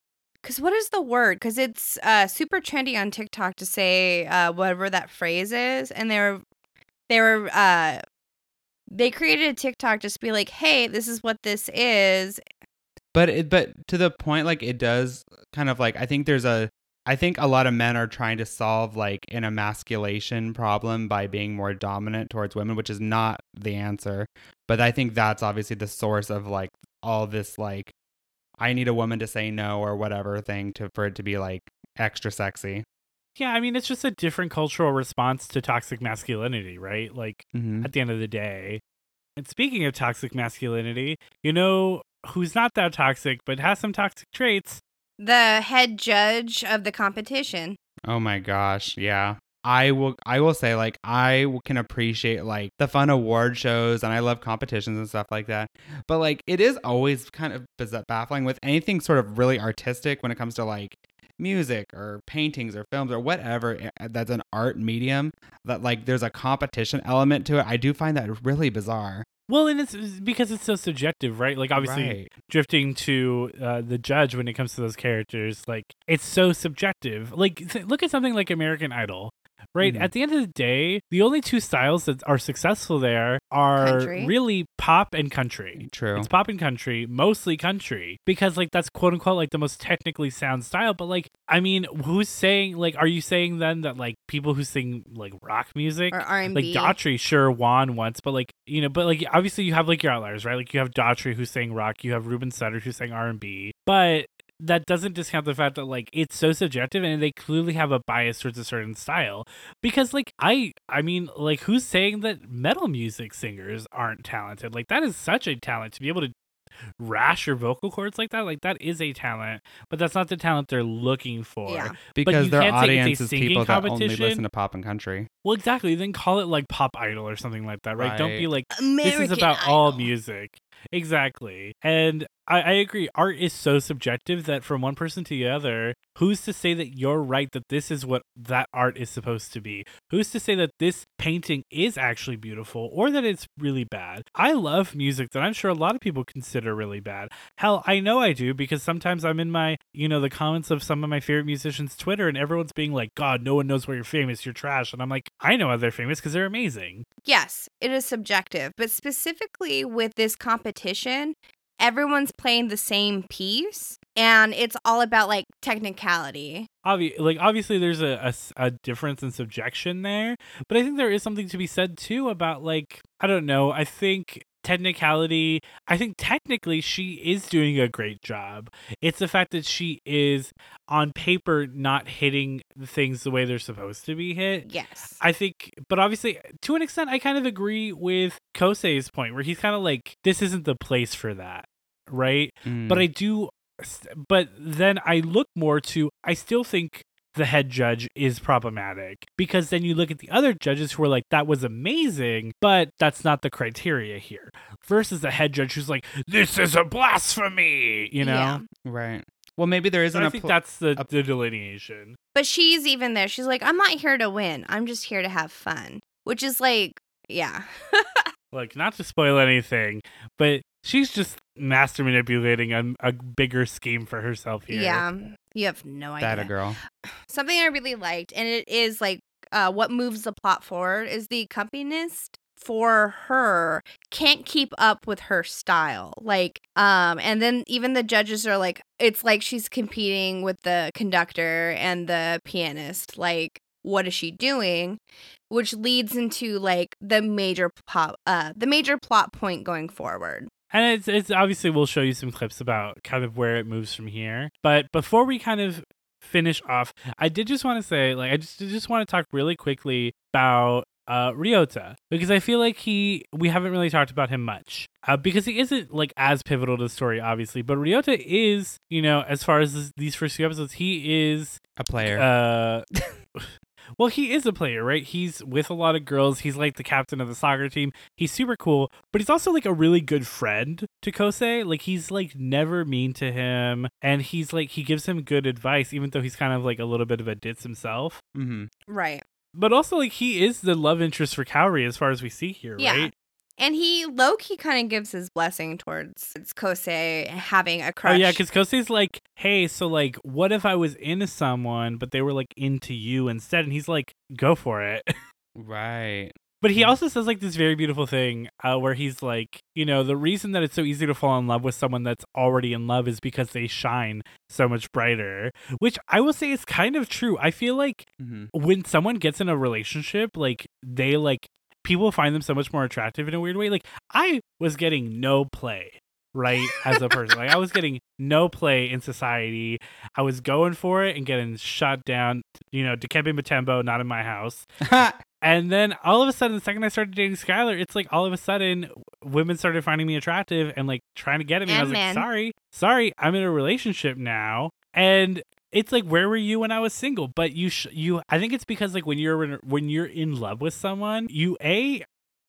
Because what is the word? Because it's uh, super trendy on TikTok to say uh, whatever that phrase is, and they were they were uh, they created a TikTok just to be like, hey, this is what this is. But it, but to the point, like it does kind of like I think there's a I think a lot of men are trying to solve like an emasculation problem by being more dominant towards women, which is not the answer. But I think that's obviously the source of like all this like I need a woman to say no or whatever thing to for it to be like extra sexy. Yeah, I mean, it's just a different cultural response to toxic masculinity, right? Like, Mm-hmm. at the end of the day. And speaking of toxic masculinity, you know who's not that toxic but has some toxic traits? The head judge of the competition. Oh my gosh, yeah. I will I will say like I can appreciate like the fun award shows and I love competitions and stuff like that. But like it is always kind of baffling with anything sort of really artistic when it comes to like music or paintings or films or whatever eh, that's an art medium that like there's a competition element to it. I do find that really bizarre. Well, and it's because it's so subjective, right? Like, obviously, Right. drifting to uh, the judge when it comes to those characters, like, it's so subjective. Like, th- look at something like American Idol, right? Mhm. At the end of the day, the only two styles that are successful there are Country. really pop and country. True. It's pop and country, mostly country, because like that's quote unquote like the most technically sound style. But like, I mean, who's saying like, are you saying then that like people who sing like rock music, Or R&B. like Daughtry, sure won once, but like you know, but like obviously you have like your outliers, right? Like you have Daughtry who sang rock, you have Ruben Studdard who sang R and B, but that doesn't discount the fact that like it's so subjective and they clearly have a bias towards a certain style. Because like i i mean like who's saying that metal music singers aren't talented? Like that is such a talent. To be able to rash your vocal cords like that like that is a talent but that's not the talent they're looking for. Yeah. because their can't say it's a audience is people that only listen to pop and country. well exactly. Then call it like pop idol or something like that right, don't be like American this is about all music exactly and I, I agree art is so subjective that from one person to the other who's to say that you're right that this is what that art is supposed to be? Who's to say that this painting is actually beautiful or that it's really bad? I love music that i'm sure a lot of people consider really bad. Hell i know i do because sometimes i'm in my you know the comments of some of my favorite musicians twitter and everyone's being like god no one knows why you're famous you're trash and i'm like i know why they're famous because they're amazing. Yes, it is subjective, but specifically with this competition, everyone's playing the same piece and it's all about like technicality. obvi- like obviously there's a a difference in subjection there but i think there is something to be said too about like i don't know i think technicality i think technically she is doing a great job it's the fact that she is on paper not hitting things the way they're supposed to be hit Yes. I think, but obviously, to an extent, I kind of agree with Kosei's point where he's kind of like, this isn't the place for that, right? Mm. But I do, but then I look more to, I still think the head judge is problematic because then you look at the other judges who are like, that was amazing, but that's not the criteria here. Versus the head judge who's like, this is a blasphemy, you know? Yeah. right. Well, maybe there isn't And I a think pl- that's the, a- the delineation. But she's even there. She's like, I'm not here to win. I'm just here to have fun. Which is like, yeah. Like, not to spoil anything, but she's just master manipulating a, a bigger scheme for herself here. Yeah. You have no idea. that a girl. Something I really liked, and it is like uh, what moves the plot forward, is the accompanist for her can't keep up with her style like um and then even the judges are like it's like she's competing with the conductor and the pianist like what is she doing which leads into like the major plot uh the major plot point going forward And it's it's obviously we'll show you some clips about kind of where it moves from here. But before we kind of finish off, I did just want to say, like, I just just want to talk really quickly about uh Ryota because I feel like he we haven't really talked about him much uh, because he isn't like as pivotal to the story obviously but Ryota is you know as far as this, these first few episodes he is A player. uh well he is a player right? He's with a lot of girls. He's like the captain of the soccer team. He's super cool but he's also like a really good friend to kosei. Like he's like never mean to him and he's like he gives him good advice even though he's kind of like a little bit of a ditz himself. Hmm right. But also like he is the love interest for Kaori as far as we see here Yeah. right And he low key kind of gives his blessing towards Kosei having a crush. Oh yeah, because Kosei's like, hey, so like, what if I was into someone, but they were like into you instead? And he's like, go for it. Right. But he Mhm. also says like this very beautiful thing uh, where he's like, you know, the reason that it's so easy to fall in love with someone that's already in love is because they shine so much brighter, which I will say is kind of true. I feel like hmm when someone gets in a relationship, like they like people find them so much more attractive in a weird way. Like I was getting no play, right, as a person. like I was getting no play in society. I was going for it and getting shot down. You know, Dikembe Mutombo, not in my house. And then all of a sudden, the second I started dating Skylar, it's like all of a sudden women started finding me attractive and like trying to get at me. And I was like, sorry, sorry, I'm in a relationship now. And it's like, where were you when I was single? But you, sh- you, I think it's because like when you're in, when you're in love with someone, you a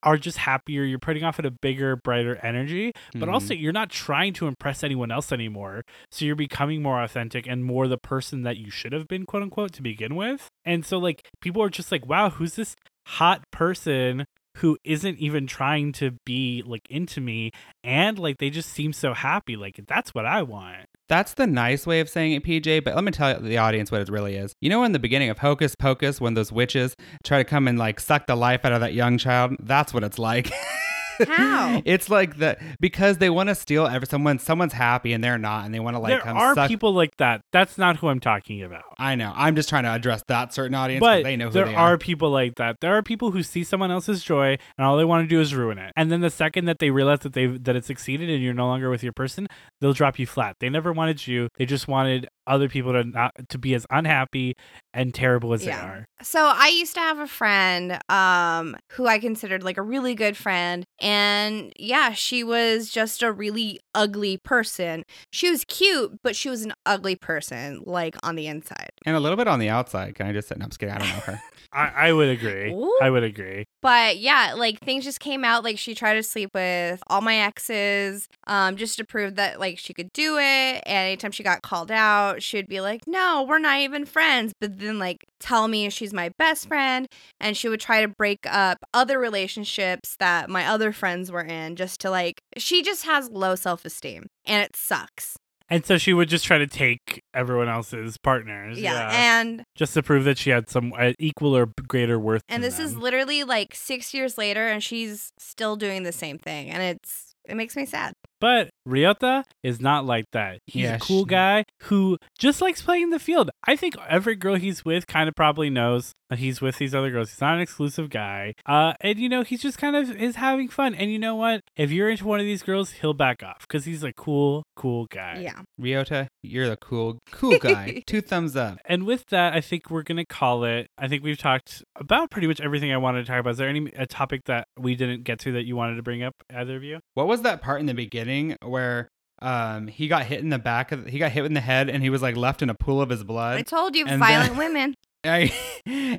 are just happier. You're putting off at a bigger, brighter energy, but Mhm. also you're not trying to impress anyone else anymore. So you're becoming more authentic and more the person that you should have been, quote unquote, to begin with. And so like people are just like, wow, who's this hot person who isn't even trying to be like into me and like they just seem so happy. Like that's what I want. That's the nice way of saying it, PJ, but let me tell the audience what it really is. You know, in the beginning of Hocus Pocus, when those witches try to come and like suck the life out of that young child, that's what it's like. How? it's like that because they want to steal every someone someone's happy and they're not and they want to like there come are suck people like that. That's not who I'm talking about. I know. I'm just trying to address that certain audience But they know who there they are are. people like that. There are people who see someone else's joy and all they want to do is ruin it. And then the second that they realize that they that it succeeded and you're no longer with your person, they'll drop you flat. They never wanted you. They just wanted other people to not to be as unhappy and terrible as Yeah. they are. So I used to have a friend um who I considered like a really good friend and yeah, she was just a really ugly person. She was cute, but she was an ugly person like on the inside. and a little bit on the outside. Can I just say, no, I'm just kidding. I don't know her. I, I would agree. Ooh. I would agree. But yeah, like things just came out like she tried to sleep with all my exes um just to prove that like she could do it and anytime she got called out, she'd be like, "No, we're not even friends." But then like tell me she's my best friend and she would try to break up other relationships that my other friends were in just to like she just has low self-esteem and it sucks. And so she would just try to take everyone else's partners. Yeah. Yeah. And just to prove that she had some uh, equal or greater worth. and this is literally like 6 years later and she's still doing the same thing and it's it makes me sad. But Ryota is not like that. He's Yeah, a cool she- guy who just likes playing the field. I think every girl he's with kind of probably knows that he's with these other girls. He's not an exclusive guy. Uh, and you know, he's just kind of is having fun. And you know what? If you're into one of these girls, he'll back off because he's a cool, cool guy. Yeah. Ryota, you're the cool, cool guy. Two thumbs up. And with that, I think we're gonna call it. I think we've talked about pretty much everything I wanted to talk about. Is there any a topic that we didn't get to that you wanted to bring up, either of you? What was that part in the beginning where um he got hit in the back of he got hit in the head and he was like left in a pool of his blood. I told you and violent then- women. I-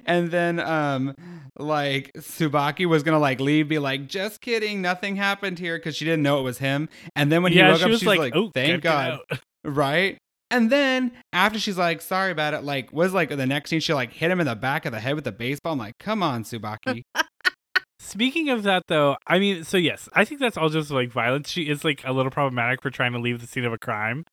and then um like Subaki was gonna like leave, be like, just kidding, nothing happened here because she didn't know it was him. And then when he yeah, woke she up, was she's like, like, "Oh, thank get- get God. Right? And then after she's like, sorry about it, like was like the next scene, she like hit him in the back of the head with a baseball. I'm like, come on, Subaki. Speaking of that, though, I mean, so yes, I think that's all just like violence. She is like a little problematic for trying to leave the scene of a crime.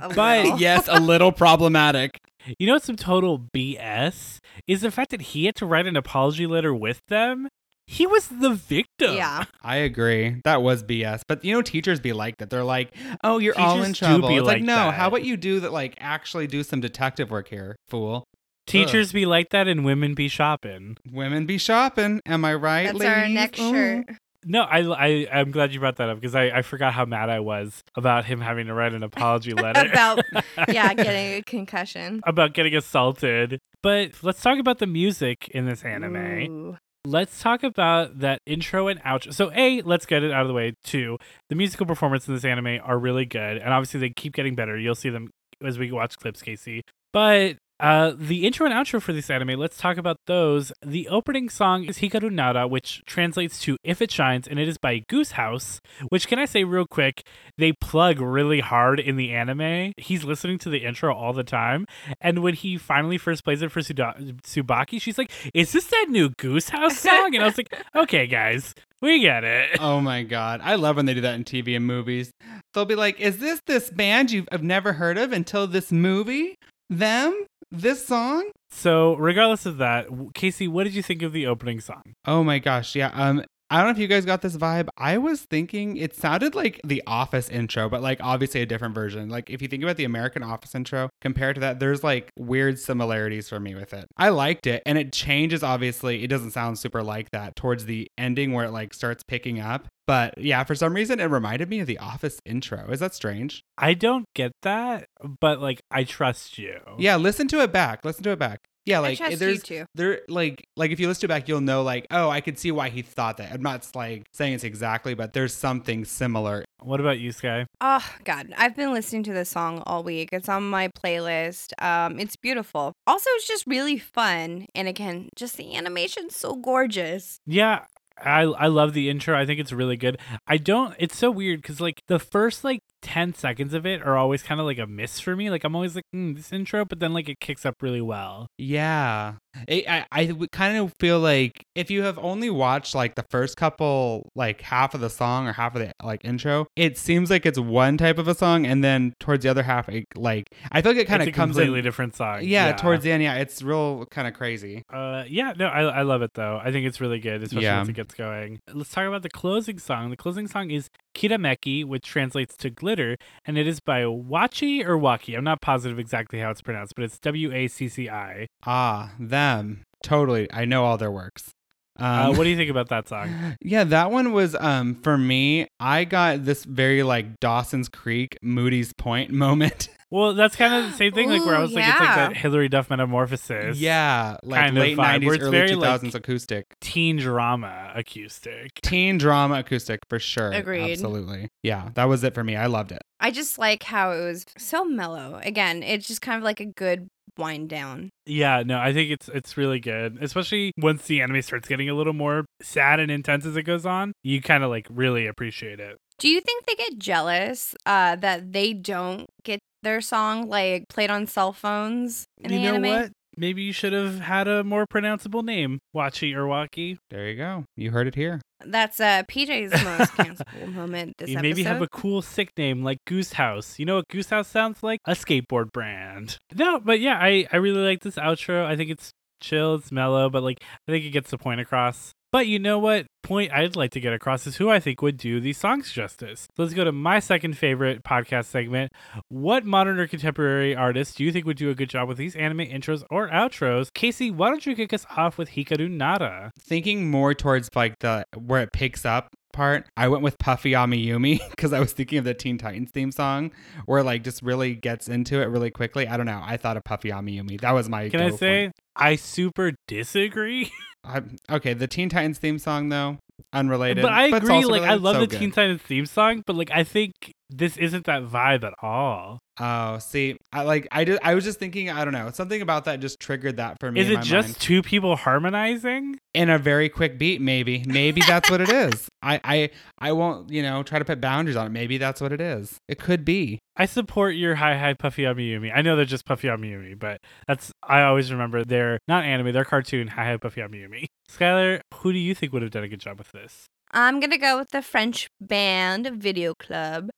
A But yes, a little problematic. you know what's some total BS is the fact that he had to write an apology letter with them. He was the victim. Yeah. I agree. That was BS. But you know, teachers be like that. They're like, oh, you're all in Teachers do trouble. be It's like, like no, that. how about you do that? Like, actually do some detective work here, fool. Teachers be like that and women be shopping. Women be shopping. Am I right, That's ladies? our next Ooh. shirt. No, I, I, I'm glad you brought that up because I, I forgot how mad I was about him having to write an apology letter. About yeah, getting a concussion. about getting assaulted. But let's talk about the music in this anime. Ooh. Let's talk about that intro and outro. So, A, let's get it out of the way. Two, the musical performance in this anime are really good. And obviously, they keep getting better. You'll see them as we watch clips, Casey. But Uh, the intro and outro for this anime, let's talk about those. The opening song is Hikaru Nara, which translates to If It Shines, and it is by Goose House, which can I say real quick, they plug really hard in the anime. He's listening to the intro all the time. And when he finally first plays it for Suda- Subaki, she's like, Is this that new Goose House song? And I was like, Okay, guys, we get it. Oh my god, I love when they do that in TV and movies. They'll be like, "Is this this band you've I've never heard of until this movie? Them? This song?" So, regardless of that, Casey, what did you think of the opening song? Oh my gosh, yeah. Um, I don't know if you guys got this vibe. I was thinking it sounded like the Office intro, but like obviously a different version. Like if you think about the American Office intro compared to that, there's like weird similarities for me with it. I liked it, and it changes. Obviously, it doesn't sound super like that towards the ending where it like starts picking up. But yeah, for some reason, it reminded me of the Office intro. Is that strange? I don't get that, but like, I trust you. Yeah, listen to it back. Listen to it back. Yeah, like I trust there's you too. there like like if you listen to back, you'll know like oh, I could see why he thought that. I'm not like saying it's exactly, but there's something similar. What about you, Sky? Oh God, I've been listening to this song all week. It's on my playlist. Um, it's beautiful. Also, it's just really fun, and again, just the animation's so gorgeous. Yeah, I I love the intro. I think it's really good. I don't. It's so weird because like the first like ten seconds of it are always kind of like a miss for me. Like I'm always like mm, this intro, but then like it kicks up really well. Yeah. It, I I would kind of feel like if you have only watched like the first couple like half of the song or half of the like intro, it seems like it's one type of a song, and then towards the other half, it, like I feel like it kind It's of a comes completely in. different song. Yeah, towards the end, yeah, it's real kind of crazy. Uh, yeah, no, I, I love it though. I think it's really good, especially Yeah. once it gets going. Let's talk about the closing song. The closing song is Kirameki, which translates to glitter, and it is by Wachi or Waki. I'm not positive exactly how it's pronounced, but it's W A C C I. Ah, them totally. I know all their works. Uh, Um, what do you think about that song? Yeah, that one was um for me. I got this very like Dawson's Creek, Moody's Point moment. Well, that's kind of the same thing, like where I Ooh, was like, it's like that Hilary Duff metamorphosis. yeah, like kind of late nineties, it's early very, two like- acoustic, teen drama acoustic. teen drama acoustic for sure. Agreed. Absolutely. Yeah, that was it for me. I loved it. I just like how it was so mellow. Again, it's just kind of like a good wind down. Yeah, no, I think it's it's really good, especially once the anime starts getting a little more sad and intense as it goes on. You kind of like really appreciate it. Do you think they get jealous uh, that they don't get their song like played on cell phones in you the know anime? what? Maybe you should have had a more pronounceable name, Wachi or Waki. There you go. You heard it here. That's uh, PJ's most cancelable moment this You episode. maybe have a cool sick name like Goose House. You know what Goose House sounds like? A skateboard brand. No, but yeah, I, I really like this outro. I think it's chill, it's mellow, but like I think it gets the point across. But you know what point I'd like to get across is who I think would do these songs justice. Let's go to my second favorite podcast segment. What modern or contemporary artist do you think would do a good job with these anime intros or outros? Casey, why don't you kick us off with Hikaru Nara? Thinking more towards like the where it picks up part, I went with Puffy Amiyumi because I was thinking of the Teen Titans theme song where like just really gets into it really quickly. I don't know. I thought of Puffy Amiyumi. That was my Can I say I super disagree? I, okay, the Teen Titans theme song though, unrelated. But I it's agree. Like I love so the good. Teen Titans theme song, but like I think this isn't that vibe at all. Oh, see, I like I just I was just thinking. I don't know. Something about that just triggered that for me. Is in it my just mind. two people harmonizing? in a very quick beat? Maybe, maybe that's what it is. I I I won't you know try to put boundaries on it. Maybe that's what it is. It could be. I support your hi hi Puffy Amiyumi. I know they're just Puffy Amiyumi, but that's I always remember they're not anime, they're cartoon hi hi Puffy Amiyumi. Skylar, who do you think would have done a good job with this? I'm gonna go with the French band Video Club,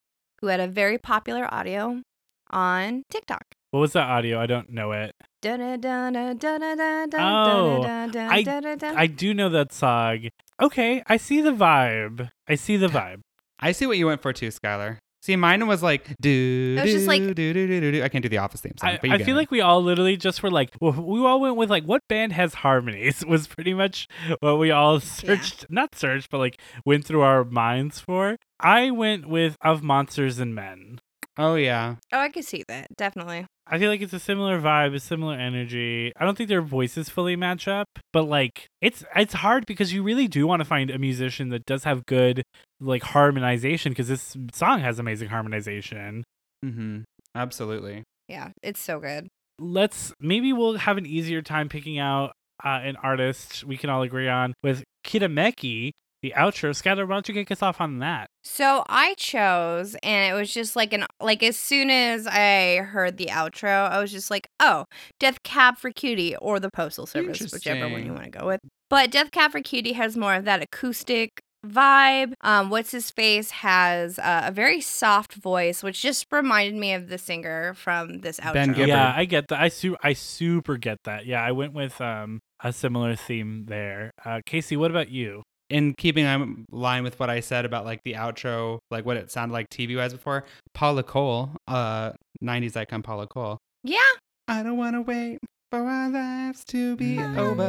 who had a very popular audio on TikTok. What was that audio? I don't know it. Oh, I- I do know that song. Okay, I see the vibe. I see the vibe. I see what you went for too, Skylar. See, mine was like do It was just like- do do do do. I can't do the Office theme song. I, but you I feel like we all literally just were like, well, we all went with like, what band has harmonies? Was pretty much what we all searched, not searched, but like went through our minds for. I went with Of Monsters and Men. Oh yeah. Oh, I could see that definitely. I feel like it's a similar vibe, a similar energy. I don't think their voices fully match up, but like it's it's hard because you really do want to find a musician that does have good like harmonization because this song has amazing harmonization. Mm-hmm. Absolutely. Yeah, it's so good. let's maybe we'll have an easier time picking out uh, an artist we can all agree on with Kirameki, the outro. Skylar, why don't you kick us off on that? So I chose, and it was just like an like as soon as I heard the outro, I was just like, oh, Death Cab for Cutie or the Postal Service, whichever one you want to go with. But Death Cab for Cutie has more of that acoustic vibe. Um, What's his face has uh, a very soft voice, which just reminded me of the singer from this outro. Ben Gibbard. Yeah, I get that. I su- I super get that. Yeah, I went with um a similar theme there. Uh, Casey, what about you? In keeping in line with what I said about like the outro, like what it sounded like TV wise before, Paula Cole, uh, 90s icon Paula Cole. Yeah. I don't want to wait for our lives to be Mm. over.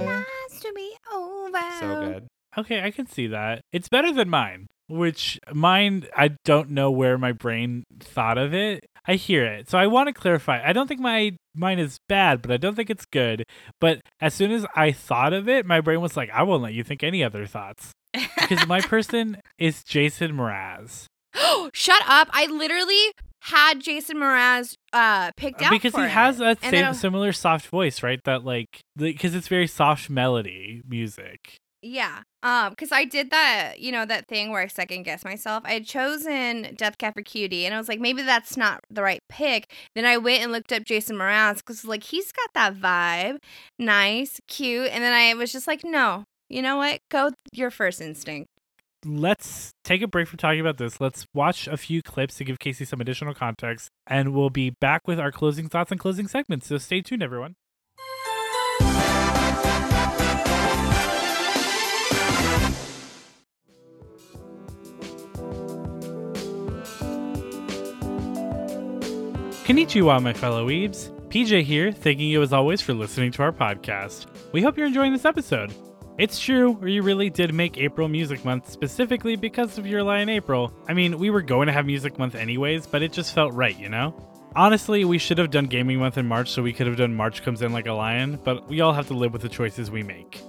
Has to be over. So good. Okay, I can see that. It's better than mine, which mine, I don't know where my brain thought of it. I hear it. So I want to clarify. I don't think my mine is bad, but I don't think it's good. But as soon as I thought of it, my brain was like, I won't let you think any other thoughts. Because my person is Jason Mraz. Shut up! I literally had Jason Mraz uh picked out because he has it. that And same similar soft voice, right? That like because it's very soft melody music. Yeah. Um, because I did that, you know, that thing where I second guess myself. I had chosen Death Cab for Cutie, and I was like, maybe that's not the right pick. Then I went and looked up Jason Mraz because, like, he's got that vibe, nice, cute. And then I was just like, no, you know what? Go your first instinct. Let's take a break from talking about this. Let's watch a few clips to give Casey some additional context, and we'll be back with our closing thoughts and closing segments. So stay tuned, everyone. Konnichiwa, my fellow weebs. PJ here, thanking you as always for listening to our podcast. We hope you're enjoying this episode. It's true, we really did make April Music Month specifically because of Your Lie in April. I mean, we were going to have Music Month anyways, but it just felt right, you know? Honestly, we should have done Gaming Month in March so we could have done March Comes In Like a Lion, but we all have to live with the choices we make.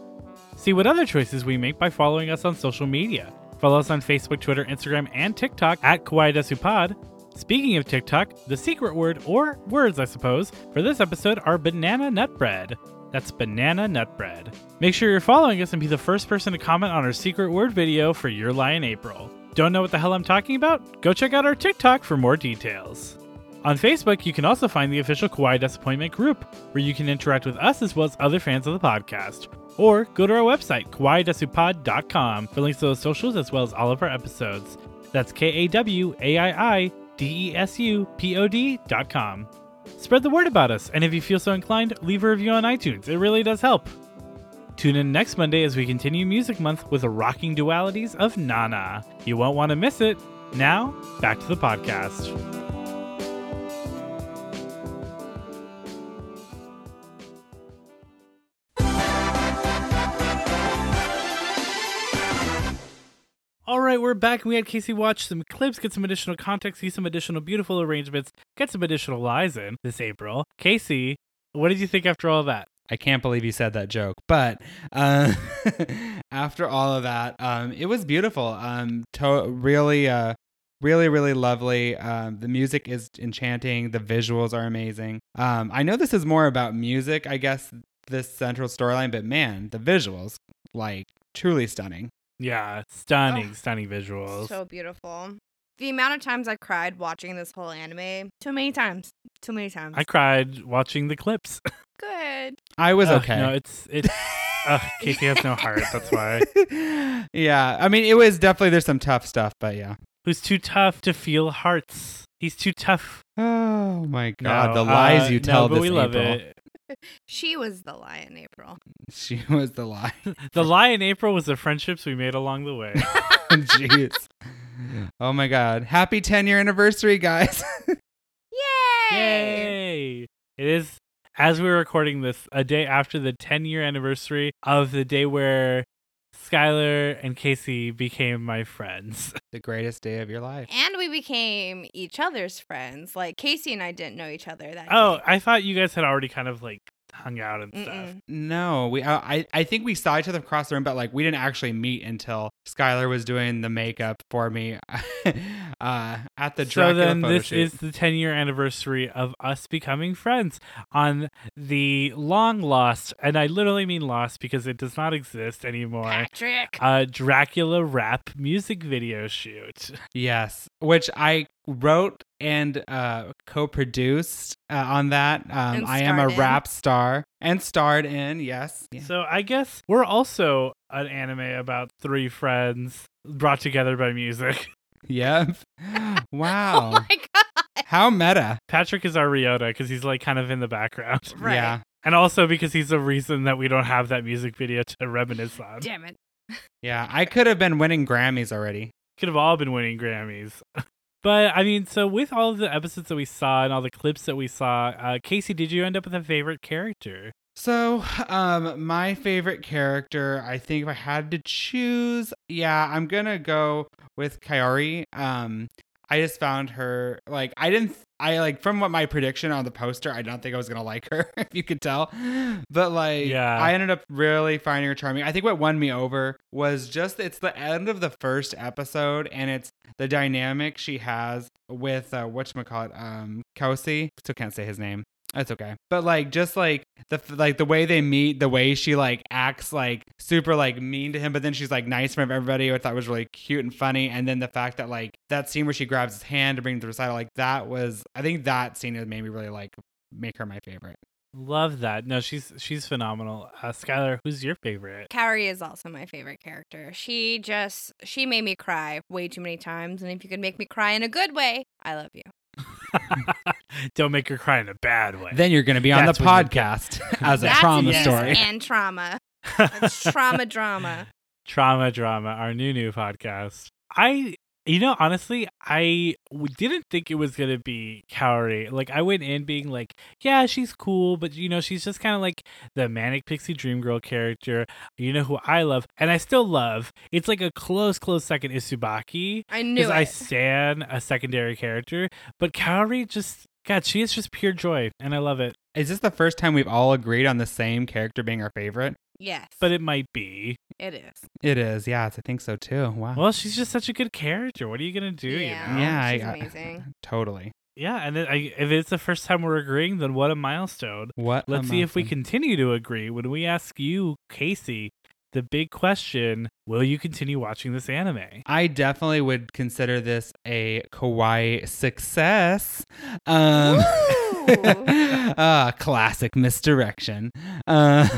See what other choices we make by following us on social media. Follow us on Facebook, Twitter, Instagram, and TikTok at Kawaii Desu Pod. Speaking of TikTok, the secret word, or words I suppose, for this episode are banana nut bread. That's banana nut bread. Make sure you're following us and be the first person to comment on our secret word video for Your Lie in April. Don't know what the hell I'm talking about? Go check out our TikTok for more details. On Facebook, you can also find the official Kawaii Disappointment group, where you can interact with us as well as other fans of the podcast. Or go to our website, kawaiidesupod.com, for links to those socials as well as all of our episodes. That's K A W A I I D E S U P O D.com. Spread the word about us, and if you feel so inclined, leave a review on iTunes. It really does help. Tune in next Monday as we continue Music Month with the rocking dualities of Nana. You won't want to miss it. Now, back to the podcast. We're back. and We had Casey watch some clips, get some additional context, see some additional beautiful arrangements, get some additional lies in this April. Casey, what did you think after all that? I can't believe you said that joke. But uh, after all of that, um, it was beautiful. Um, to- really, uh, really, really lovely. Um, the music is enchanting. The visuals are amazing. Um, I know this is more about music, I guess, this central storyline, but man, the visuals, like, truly stunning. Yeah, stunning, Oh, stunning visuals. So beautiful. The amount of times I cried watching this whole anime, too many times. Too many times. I cried watching the clips. Good. I was Ugh, okay. No, it's it's. Ugh, Casey has no heart. That's why. yeah, I mean, it was definitely there's some tough stuff, but yeah. Who's too tough to feel hearts? He's too tough. Oh my god, No, the lies uh, you tell no, but this we love it. She was the lie in April. She was the lie. The lie in April was the friendships we made along the way. Jeez. Oh my god. Happy 10 year anniversary, guys. Yay! Yay! It is, as we're recording this, a day after the 10 year anniversary of the day where Skylar and Casey became my friends. the greatest day of your life. And we became each other's friends. Like Casey and I didn't know each other that Oh, day. I thought you guys had already kind of like hung out and stuff. Mm-mm. No, we. I I think we saw each other across the room, but like we didn't actually meet until Skylar was doing the makeup for me uh, at the so then photo this shoot. is the 10 year anniversary of us becoming friends on the long lost and i literally mean lost because it does not exist anymore Patrick. uh dracula rap music video shoot Yes, which I wrote and uh, co-produced uh, on that. Um, I am a starred in. rap star and starred in. Yes, Yeah. so i guess we're also an anime about three friends brought together by music yep. Oh Wow, my god. how meta. patrick is our ryota because he's like kind of in the background Right. Yeah, and also because he's the reason that we don't have that music video to reminisce on Damn it. yeah. I could have been winning Grammys already. could have all been winning Grammys. But I mean, so with all of the episodes that we saw and all the clips that we saw, uh, Casey, did you end up with a favorite character? So, um, my favorite character, I think if I had to choose, yeah, I'm gonna go with Kaori. Um, I just found her like I didn't I like from what my prediction on the poster, I don't think I was gonna like her, if you could tell. But like Yeah. I ended up really finding her charming. I think what won me over was just it's the end of the first episode and it's the dynamic she has with uh whatchamacallit, um Kelsey. Still can't say his name. That's okay. But like just like the like the way they meet, the way she like acts like super like mean to him, but then she's like nice in front of everybody, which I thought was really cute and funny. And then the fact that like that scene where she grabs his hand to bring him to the recital, like that was I think that scene has made me really like make her my favorite. Love that. No, she's she's phenomenal. Uh, Skylar, who's your favorite? Kaori is also my favorite character. She just she made me cry way too many times, and if you could make me cry in a good way, I love you. Don't make her cry in a bad way. Then you're gonna be on That's the podcast as a That's trauma yes, story. and trauma. That's trauma drama. Trauma Drama, our new new podcast. I, you know, honestly, I w- didn't think it was gonna be Kaori. Like, I went in being like, yeah, she's cool, but you know, she's just kind of like the manic pixie dream girl character. You know who I love, and I still love. It's like a close, close second is Tsubaki I knew it. I stan a secondary character, but Kaori just. God, she is just pure joy, and I love it. Is this the first time we've all agreed on the same character being our favorite? Yes, But it might be. it is. It is, yes, I think so too. Wow. Well, she's just such a good character. What are you gonna do? Yeah. You know? yeah, she's I, I- amazing. totally. Yeah, and then I, if it's the first time we're agreeing, then what a milestone. What? Let's see if we continue to agree when we ask you, Casey, the big question will you continue watching this anime? I definitely would consider this a kawaii success. Um, uh, classic misdirection. Uh,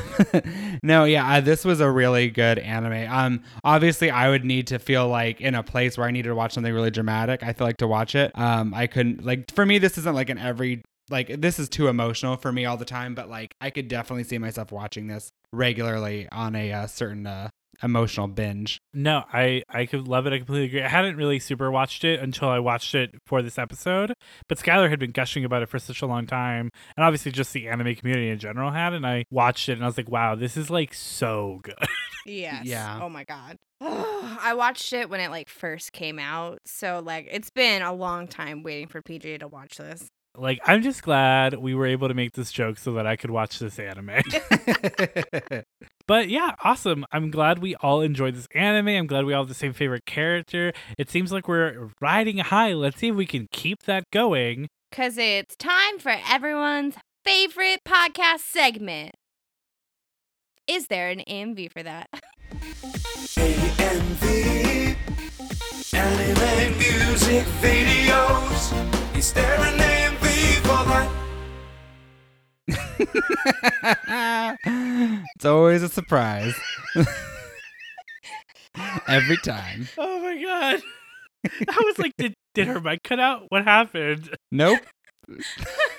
no, yeah, uh, this was a really good anime. Um, obviously, I would need to feel like in a place where I needed to watch something really dramatic. I feel like to watch it. Um, I couldn't like for me. This isn't like an every like this is too emotional for me all the time. But like I could definitely see myself watching this regularly on a uh, certain uh, emotional binge. No, I I could love it. I completely agree. I hadn't really super watched it until I watched it for this episode, but Skylar had been gushing about it for such a long time, and obviously just the anime community in general had. And I watched it, and I was like, wow, this is like so good. Yes. Yeah. Oh my god. I watched it when it like first came out, so like it's been a long time waiting for PJ to watch this. Like, I'm just glad we were able to make this joke so that I could watch this anime. But yeah, awesome. I'm glad we all enjoyed this anime. I'm glad we all have the same favorite character. It seems like we're riding high. Let's see if we can keep that going. Cause it's time for everyone's favorite podcast segment. Is there an AMV for that? AMV Anime music videos Is there an AMV it's always a surprise. Every time. Oh my god. I was like, did, did her mic cut out? What happened? Nope.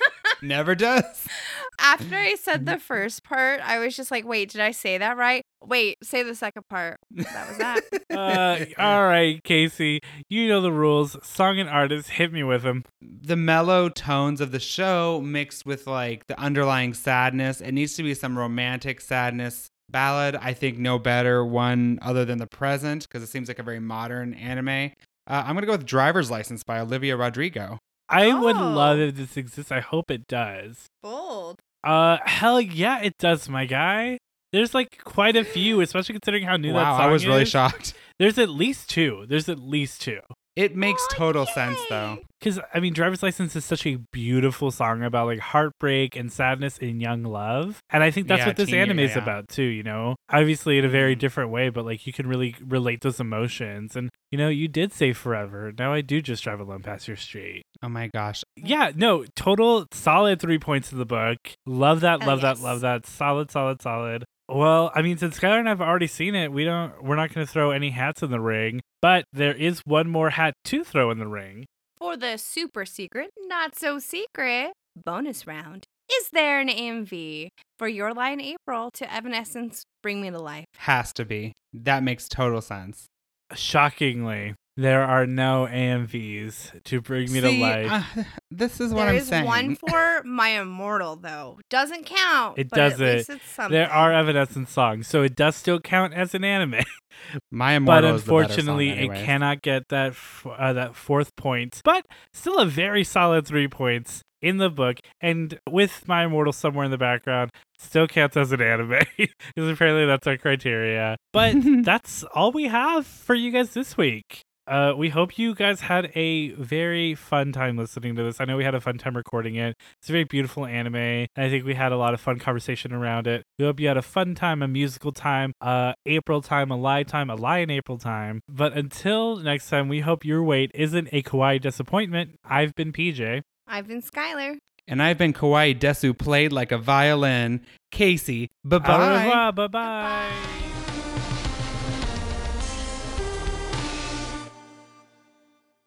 Never does. After I said the first part, I was just like, wait, did I say that right? Wait, say the second part. That was that. Uh, all right, Casey. You know the rules. Song and artist, hit me with them. The mellow tones of the show mixed with like the underlying sadness. It needs to be some romantic sadness ballad. I think no better one other than the present because it seems like a very modern anime. Uh, I'm gonna go with Driver's License by Olivia Rodrigo. I would Oh. love if this exists. I hope it does. Bold. Uh, hell yeah, it does, my guy. There's like quite a few, especially considering how new that wow, song I was really is. shocked. There's at least two. There's at least two. It makes Oh, total sense though. Because, I mean, Driver's License is such a beautiful song about like heartbreak and sadness in young love. And I think that's Yeah, what this teen year, anime is yeah. about, too, you know? Obviously, in a very Mhm. different way, but like you can really relate those emotions. And, you know, you did say forever. Now I do just drive alone past your street. Oh my gosh. Yeah, no, total solid three points in the book. Love that, love that, yes. love that. Solid, solid, solid. Well, I mean, since Skylar and I've already seen it, we don't we're not gonna throw any hats in the ring, but there is one more hat to throw in the ring. For the super secret, not so secret bonus round, is there an AMV for Your Lie in April to Evanescence Bring Me to Life? Has to be. That makes total sense. Shockingly, there are no AMVs to bring me See, to life. uh, this is what There I'm is saying. one for My Immortal, though. Doesn't count. It but doesn't. least it's something. there are Evanescence songs, so it does still count as an anime. My but Immortal is the song unfortunately, it cannot get that f- uh, that fourth point. But still, a very solid three points in the book, and with My Immortal somewhere in the background, still counts as an anime because apparently that's our criteria. But that's all we have for you guys this week. Uh, we hope you guys had a very fun time listening to this. I know we had a fun time recording it. It's a very beautiful anime. And I think we had a lot of fun conversation around it. We hope you had a fun time, a musical time, uh, April time, a lie time, a lie in April time. But until next time, we hope your wait isn't a kawaii disappointment. I've been PJ. I've been Skylar. And I've been Kawaii Desu played like a violin. Casey, bye Au bye-bye. bye. Bye.